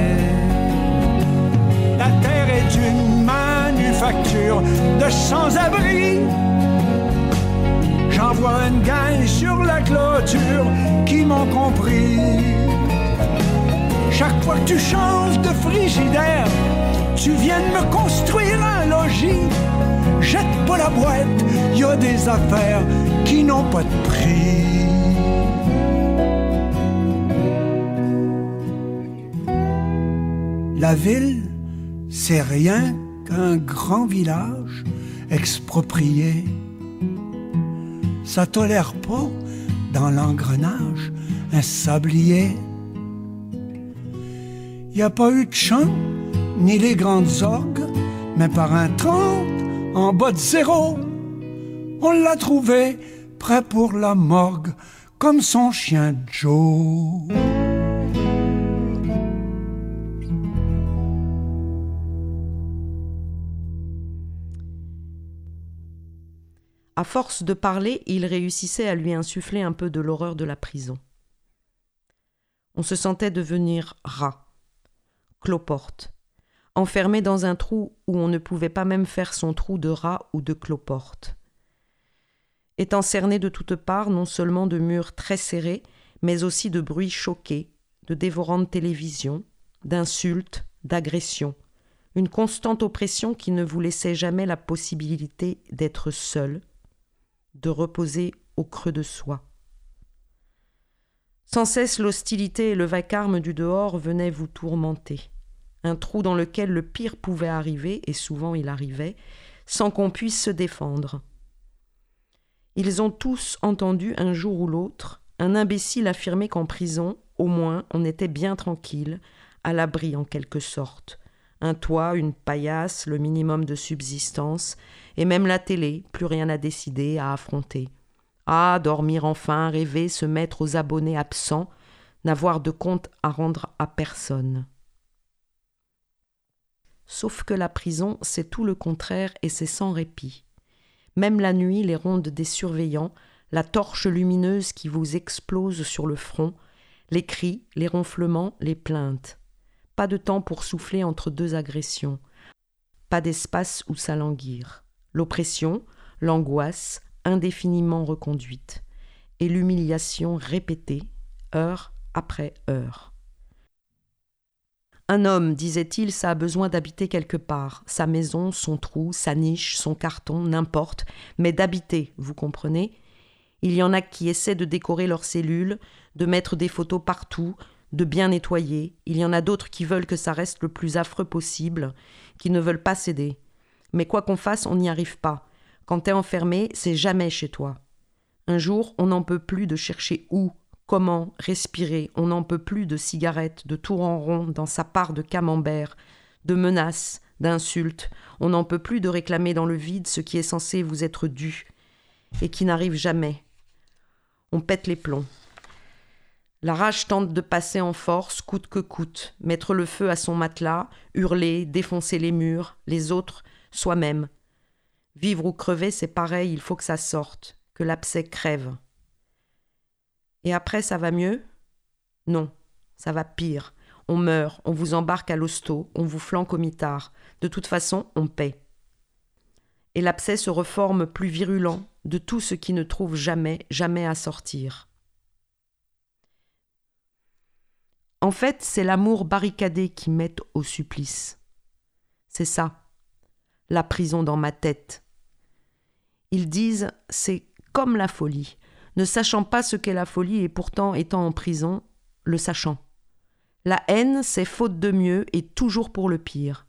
La terre est une manufacture de sans-abri. J'en vois une gang sur la clôture qui m'ont compris. Chaque fois que tu changes de frigidaire, tu viens de me construire un logis. Jette pas la boîte, y a des affaires qui n'ont pas de prix. La ville, c'est rien qu'un grand village exproprié. Ça tolère pas dans l'engrenage un sablier. Y a pas eu de chant, ni les grandes orgues, mais par un trente en bas de zéro, on l'a trouvé prêt pour la morgue, comme son chien Joe. À force de parler, il réussissait à lui insuffler un peu de l'horreur de la prison. On se sentait devenir rat, cloporte, enfermé dans un trou où on ne pouvait pas même faire son trou de rat ou de cloporte. Étant cerné de toutes parts non seulement de murs très serrés, mais aussi de bruits choqués, de dévorantes télévisions, d'insultes, d'agressions, une constante oppression qui ne vous laissait jamais la possibilité d'être seul, de reposer au creux de soi. Sans cesse l'hostilité et le vacarme du dehors venaient vous tourmenter, un trou dans lequel le pire pouvait arriver, et souvent il arrivait, sans qu'on puisse se défendre. Ils ont tous entendu un jour ou l'autre un imbécile affirmer qu'en prison, au moins, on était bien tranquille, à l'abri en quelque sorte. Un toit, une paillasse, le minimum de subsistance, et même la télé, plus rien à décider, à affronter. Ah, dormir enfin, rêver, se mettre aux abonnés absents, n'avoir de compte à rendre à personne. Sauf que la prison, c'est tout le contraire et c'est sans répit. Même la nuit, les rondes des surveillants, la torche lumineuse qui vous explose sur le front, les cris, les ronflements, les plaintes. Pas de temps pour souffler entre deux agressions. Pas d'espace où s'alanguir. L'oppression, l'angoisse, indéfiniment reconduite. Et l'humiliation répétée, heure après heure. Un homme, disait-il, ça a besoin d'habiter quelque part, sa maison, son trou, sa niche, son carton, n'importe, mais d'habiter, vous comprenez Il y en a qui essaient de décorer leurs cellules, de mettre des photos partout, de bien nettoyer, il y en a d'autres qui veulent que ça reste le plus affreux possible, qui ne veulent pas céder. Mais quoi qu'on fasse, on n'y arrive pas. Quand t'es enfermé, c'est jamais chez toi. Un jour, on n'en peut plus de chercher où, Comment respirer On n'en peut plus de cigarettes, de tours en rond dans sa part de camembert, de menaces, d'insultes. On n'en peut plus de réclamer dans le vide ce qui est censé vous être dû et qui n'arrive jamais. On pète les plombs. La rage tente de passer en force, coûte que coûte, mettre le feu à son matelas, hurler, défoncer les murs, les autres, soi-même. Vivre ou crever, c'est pareil, il faut que ça sorte, que l'abcès crève. Et après, ça va mieux? Non, ça va pire. On meurt, on vous embarque à l'hosto, on vous flanque au mitard. De toute façon, on paie. Et l'abcès se reforme plus virulent de tout ce qui ne trouve jamais, jamais à sortir. En fait, c'est l'amour barricadé qui met au supplice. C'est ça, la prison dans ma tête. Ils disent c'est comme la folie ne sachant pas ce qu'est la folie et pourtant étant en prison, le sachant. La haine, c'est faute de mieux et toujours pour le pire.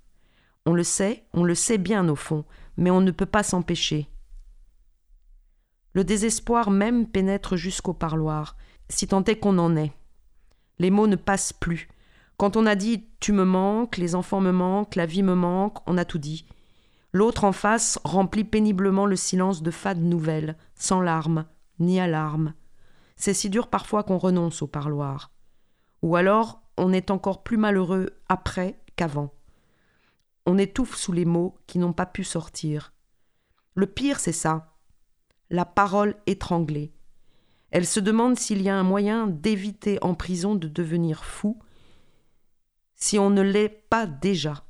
On le sait, on le sait bien au fond, mais on ne peut pas s'empêcher. Le désespoir même pénètre jusqu'au parloir, si tant est qu'on en est. Les mots ne passent plus. Quand on a dit tu me manques, les enfants me manquent, la vie me manque, on a tout dit. L'autre en face remplit péniblement le silence de fades nouvelles, sans larmes, ni alarme. C'est si dur parfois qu'on renonce au parloir. Ou alors on est encore plus malheureux après qu'avant. On étouffe sous les mots qui n'ont pas pu sortir. Le pire, c'est ça. La parole étranglée. Elle se demande s'il y a un moyen d'éviter en prison de devenir fou, si on ne l'est pas déjà.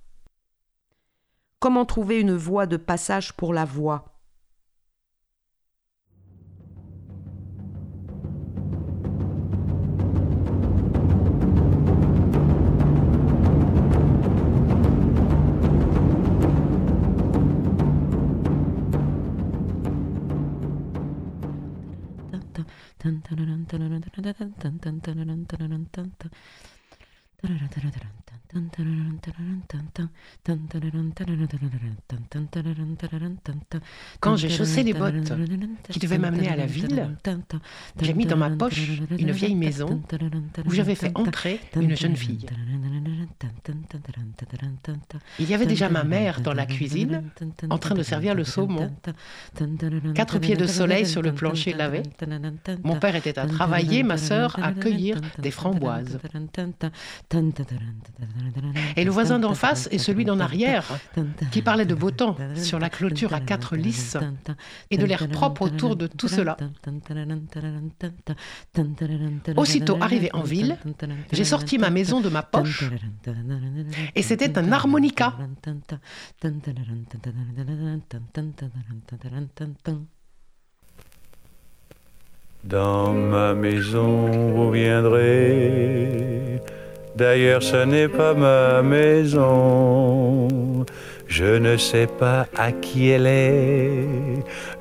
Comment trouver une voie de passage pour la voix quand j'ai chaussé les bottes qui devaient m'amener à la ville, j'ai mis dans ma poche une vieille maison où j'avais fait entrer une jeune fille. Il y avait déjà ma mère dans la cuisine en train de servir le saumon. Quatre pieds de soleil sur le plancher lavé. Mon père était à travailler, ma sœur à cueillir des framboises. Et le voisin d'en face et celui d'en arrière, qui parlait de beau temps sur la clôture à quatre lisses et de l'air propre autour de tout cela. Aussitôt arrivé en ville, j'ai sorti ma maison de ma poche et c'était un harmonica. Dans ma maison, vous viendrez D'ailleurs, ce n'est pas ma maison. Je ne sais pas à qui elle est.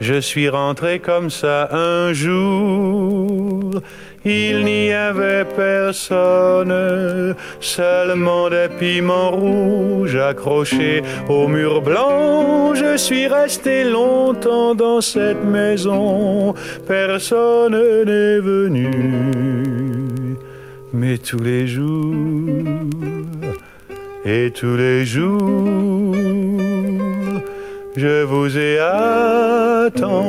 Je suis rentré comme ça un jour. Il n'y avait personne, seulement des piments rouges accrochés au mur blanc. Je suis resté longtemps dans cette maison. Personne n'est venu mais tous les jours, et tous les jours, je vous ai attendu.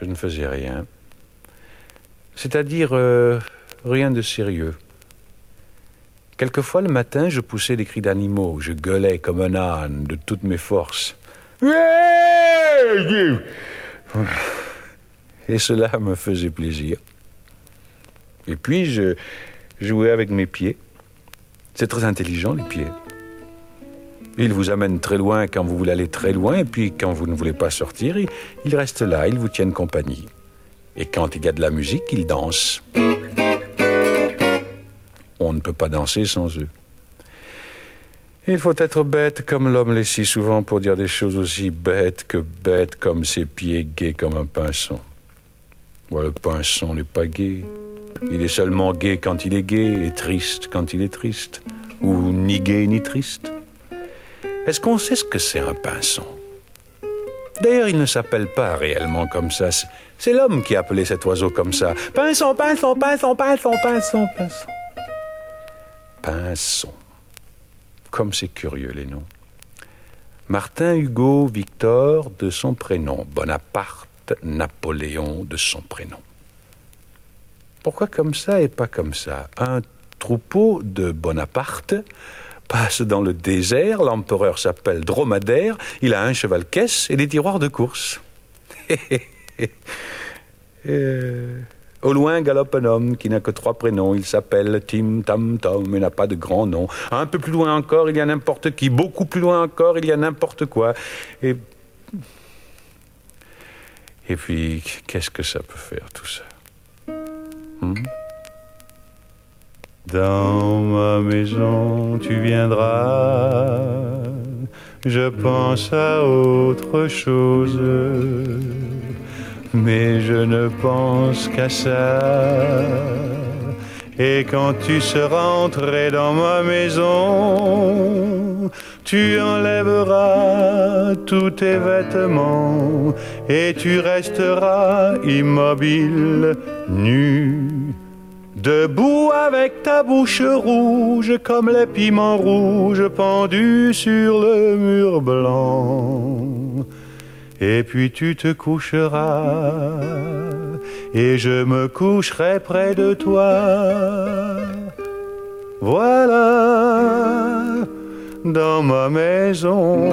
Je ne faisais rien, c'est-à-dire euh, rien de sérieux. Quelquefois le matin, je poussais des cris d'animaux, je gueulais comme un âne de toutes mes forces et cela me faisait plaisir. Et puis je jouais avec mes pieds. C'est très intelligent les pieds. Ils vous amènent très loin quand vous voulez aller très loin, et puis quand vous ne voulez pas sortir, ils restent là, ils vous tiennent compagnie. Et quand il y a de la musique, ils dansent. On ne peut pas danser sans eux. Il faut être bête comme l'homme l'est si souvent pour dire des choses aussi bêtes que bêtes comme ses pieds gais comme un pinson le pinson n'est pas gai. Il est seulement gai quand il est gai et triste quand il est triste. Ou ni gai ni triste. Est-ce qu'on sait ce que c'est un pinson D'ailleurs, il ne s'appelle pas réellement comme ça. C'est l'homme qui a appelé cet oiseau comme ça. Pinson, pinson, pinson, pinson, pinson, pinson. Pinson. Comme c'est curieux les noms. Martin Hugo Victor de son prénom. Bonaparte Napoléon de son prénom. Pourquoi comme ça et pas comme ça? Un troupeau de Bonaparte passe dans le désert, l'empereur s'appelle Dromadaire, il a un cheval-caisse et des tiroirs de course. [LAUGHS] Euh, au loin galope un homme qui n'a que trois prénoms. Il s'appelle Tim Tam Tom mais n'a pas de grand nom. Un peu plus loin encore, il y a n'importe qui. Beaucoup plus loin encore, il y a n'importe quoi. Et et puis, qu'est-ce que ça peut faire tout ça? Hmm? Dans ma maison, tu viendras. Je pense à autre chose, mais je ne pense qu'à ça. Et quand tu seras entré dans ma maison, tu enlèveras tous tes vêtements et tu resteras immobile, nu. Debout avec ta bouche rouge comme les piments rouges pendus sur le mur blanc. Et puis tu te coucheras et je me coucherai près de toi. Voilà dans ma maison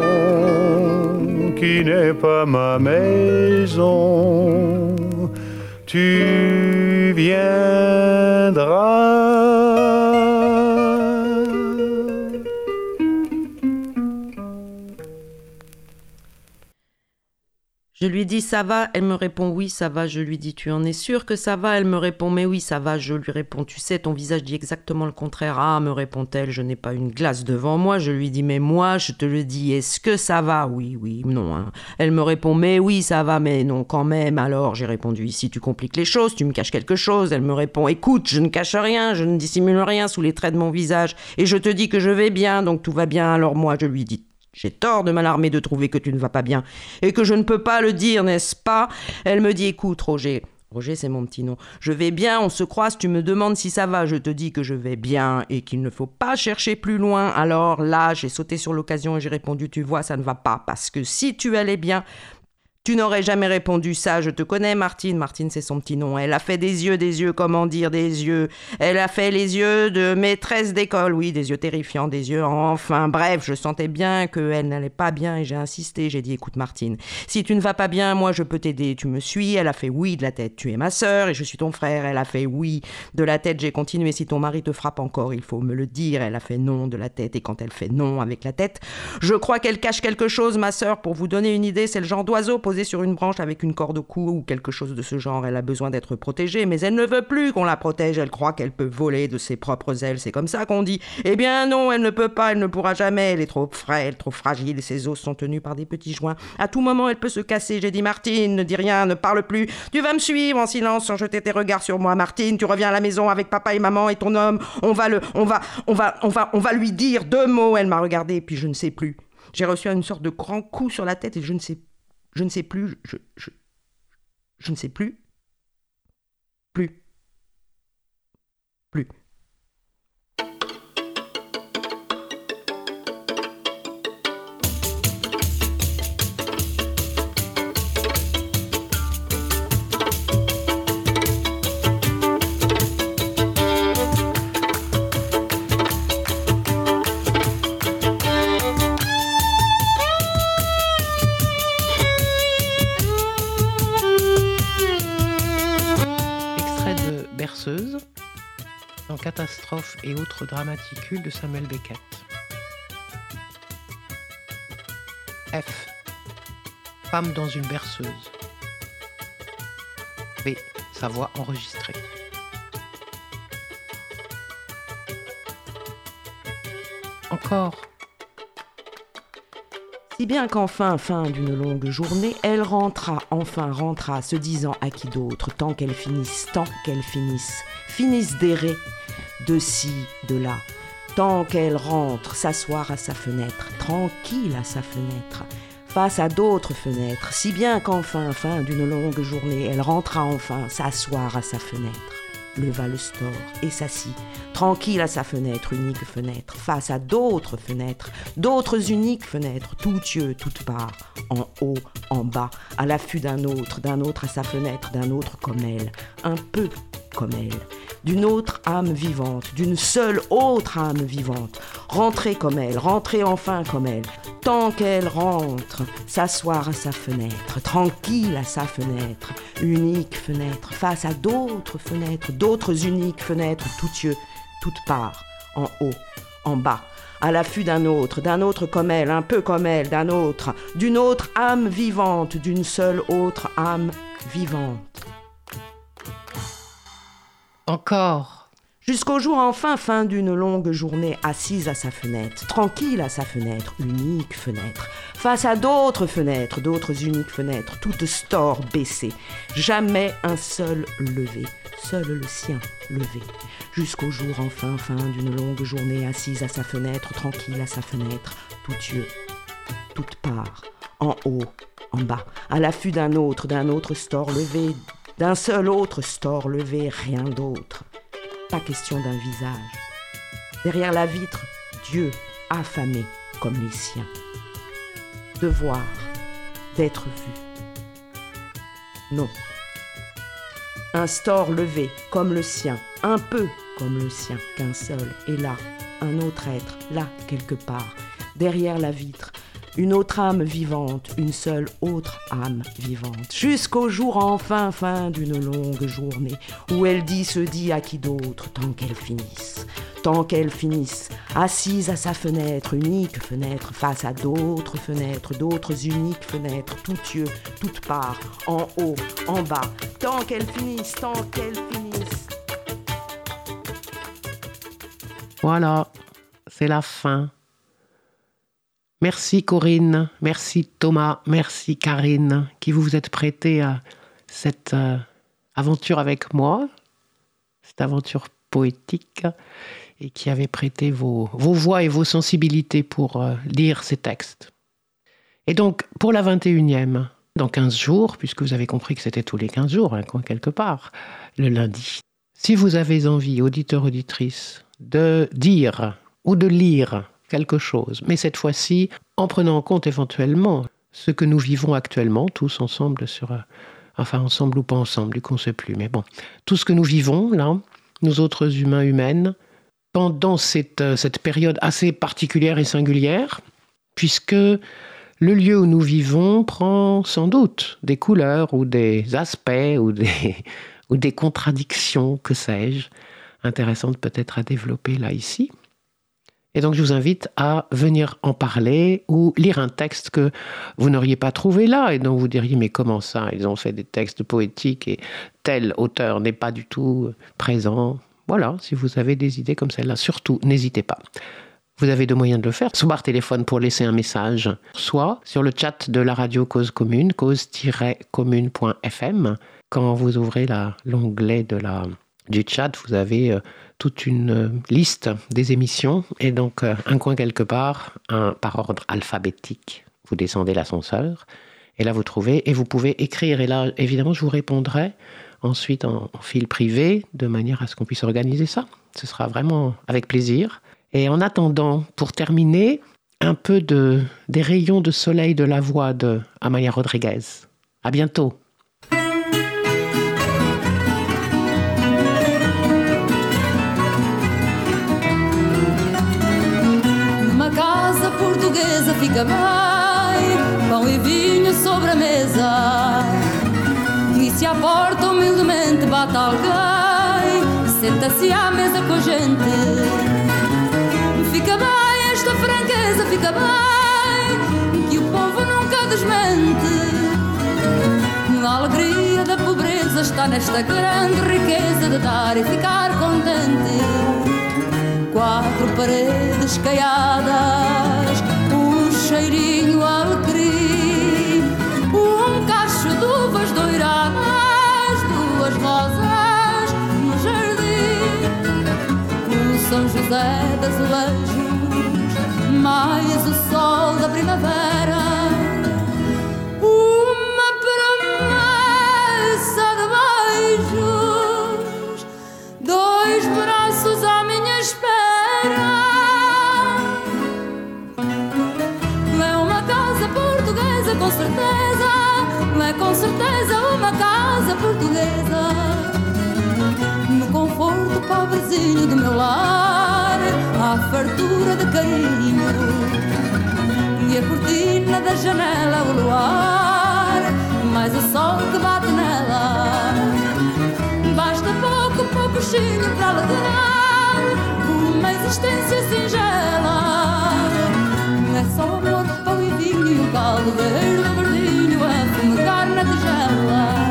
qui n'est pas ma maison. Tu viendras. Je lui dis ça va, elle me répond oui ça va, je lui dis tu en es sûr que ça va, elle me répond mais oui ça va, je lui réponds tu sais ton visage dit exactement le contraire, ah me répond-elle, je n'ai pas une glace devant moi, je lui dis mais moi je te le dis, est-ce que ça va? Oui, oui, non. Hein. Elle me répond mais oui ça va, mais non quand même, alors j'ai répondu ici tu compliques les choses, tu me caches quelque chose, elle me répond écoute je ne cache rien, je ne dissimule rien sous les traits de mon visage, et je te dis que je vais bien, donc tout va bien, alors moi je lui dis j'ai tort de m'alarmer de trouver que tu ne vas pas bien et que je ne peux pas le dire, n'est-ce pas? Elle me dit Écoute, Roger. Roger, c'est mon petit nom. Je vais bien, on se croise, tu me demandes si ça va, je te dis que je vais bien et qu'il ne faut pas chercher plus loin. Alors là, j'ai sauté sur l'occasion et j'ai répondu Tu vois, ça ne va pas, parce que si tu allais bien, tu n'aurais jamais répondu ça, je te connais, Martine. Martine, c'est son petit nom. Elle a fait des yeux, des yeux, comment dire, des yeux. Elle a fait les yeux de maîtresse d'école, oui, des yeux terrifiants, des yeux, enfin, bref, je sentais bien qu'elle n'allait pas bien et j'ai insisté. J'ai dit, écoute, Martine, si tu ne vas pas bien, moi, je peux t'aider. Tu me suis. Elle a fait oui de la tête. Tu es ma sœur et je suis ton frère. Elle a fait oui de la tête. J'ai continué. Si ton mari te frappe encore, il faut me le dire. Elle a fait non de la tête et quand elle fait non avec la tête, je crois qu'elle cache quelque chose, ma sœur. Pour vous donner une idée, c'est le genre d'oiseau posé sur une branche avec une corde au cou ou quelque chose de ce genre. Elle a besoin d'être protégée, mais elle ne veut plus qu'on la protège. Elle croit qu'elle peut voler de ses propres ailes. C'est comme ça qu'on dit. Eh bien non, elle ne peut pas, elle ne pourra jamais. Elle est trop frêle, trop fragile. Ses os sont tenus par des petits joints. À tout moment, elle peut se casser. J'ai dit Martine, ne dis rien, ne parle plus. Tu vas me suivre en silence sans jeter tes regards sur moi, Martine. Tu reviens à la maison avec papa et maman et ton homme. On va le, on va, on va, on va, on va lui dire deux mots. Elle m'a regardé, puis je ne sais plus. J'ai reçu une sorte de grand coup sur la tête et je ne sais je ne sais plus, je, je, je ne sais plus, plus, plus. Et autres dramaticules de Samuel Beckett. F. Femme dans une berceuse. B. Sa voix enregistrée. Encore. Si bien qu'enfin, fin d'une longue journée, elle rentra, enfin rentra, se disant à qui d'autre, tant qu'elle finisse, tant qu'elle finisse, finisse d'errer, de ci, de là, tant qu'elle rentre s'asseoir à sa fenêtre, tranquille à sa fenêtre, face à d'autres fenêtres, si bien qu'enfin, fin d'une longue journée, elle rentra enfin s'asseoir à sa fenêtre, leva le store et s'assit, tranquille à sa fenêtre, unique fenêtre, face à d'autres fenêtres, d'autres uniques fenêtres, tout yeux, toutes parts, en haut, en bas, à l'affût d'un autre, d'un autre à sa fenêtre, d'un autre comme elle, un peu comme elle, d'une autre âme vivante, d'une seule autre âme vivante, rentrer comme elle, rentrer enfin comme elle, tant qu'elle rentre, s'asseoir à sa fenêtre, tranquille à sa fenêtre, unique fenêtre, face à d'autres fenêtres, d'autres uniques fenêtres, toutes yeux, toutes parts, en haut, en bas, à l'affût d'un autre, d'un autre comme elle, un peu comme elle, d'un autre, d'une autre âme vivante, d'une seule autre âme vivante. Encore. Jusqu'au jour enfin fin d'une longue journée assise à sa fenêtre, tranquille à sa fenêtre, unique fenêtre, face à d'autres fenêtres, d'autres uniques fenêtres, toutes stores baissées, jamais un seul levé, seul le sien levé. Jusqu'au jour enfin fin d'une longue journée assise à sa fenêtre, tranquille à sa fenêtre, tout yeux, toutes parts, en haut, en bas, à l'affût d'un autre, d'un autre store levé, d'un seul autre store levé, rien d'autre. Pas question d'un visage. Derrière la vitre, Dieu affamé comme les siens. De voir, d'être vu. Non. Un store levé comme le sien, un peu comme le sien, qu'un seul est là, un autre être, là quelque part, derrière la vitre, une autre âme vivante, une seule autre âme vivante, jusqu'au jour enfin fin d'une longue journée, où elle dit se dit à qui d'autre, tant qu'elle finisse, tant qu'elle finisse, assise à sa fenêtre, unique fenêtre face à d'autres fenêtres, d'autres uniques fenêtres, tout yeux, toutes parts, en haut, en bas, tant qu'elle finisse, tant qu'elle finisse. Voilà, c'est la fin. Merci Corinne, merci Thomas, merci Karine, qui vous êtes prêtés à cette euh, aventure avec moi, cette aventure poétique, et qui avez prêté vos, vos voix et vos sensibilités pour euh, lire ces textes. Et donc, pour la 21e, dans 15 jours, puisque vous avez compris que c'était tous les 15 jours, hein, quelque part, le lundi, si vous avez envie, auditeur, auditrice, de dire ou de lire quelque chose, mais cette fois-ci en prenant en compte éventuellement ce que nous vivons actuellement, tous ensemble sur... Euh, enfin, ensemble ou pas ensemble, du qu'on ne sait plus, mais bon, tout ce que nous vivons, là, nous autres humains, humaines, pendant cette, euh, cette période assez particulière et singulière, puisque le lieu où nous vivons prend sans doute des couleurs ou des aspects ou des, [LAUGHS] ou des contradictions, que sais-je, intéressantes peut-être à développer là ici. Et donc je vous invite à venir en parler ou lire un texte que vous n'auriez pas trouvé là et dont vous diriez mais comment ça? Ils ont fait des textes poétiques et tel auteur n'est pas du tout présent. Voilà, si vous avez des idées comme celle-là, surtout n'hésitez pas. Vous avez deux moyens de le faire, soit par téléphone pour laisser un message, soit sur le chat de la radio Cause Commune, cause-commune.fm. Quand vous ouvrez l'onglet du chat, vous avez euh, toute une euh, liste des émissions et donc euh, un coin quelque part, un, par ordre alphabétique. Vous descendez l'ascenseur et là vous trouvez et vous pouvez écrire et là évidemment je vous répondrai ensuite en, fil privé de manière à ce qu'on puisse organiser ça. Ce sera vraiment avec plaisir. Et en attendant, pour terminer, un peu de, des rayons de soleil de la voix de Amaya Rodriguez. À bientôt. Fica bem, pão e vinho sobre a mesa. E se à porta humildemente bate alguém, senta-se à mesa com a gente. Fica bem esta franqueza, fica bem, que o povo nunca desmente. A alegria da pobreza está nesta grande riqueza de dar e ficar contente. Quatro paredes caiadas José das Azulejos, mais o sol da primavera. Pobrezinho do meu lar, há fartura de carinho. E a cortina da janela, o luar, mais o sol que bate nela. Basta pouco, pouco chinho para alegrar uma existência singela. É só amor, pão e vinho um caldo verde verdinho a fumegar na tigela.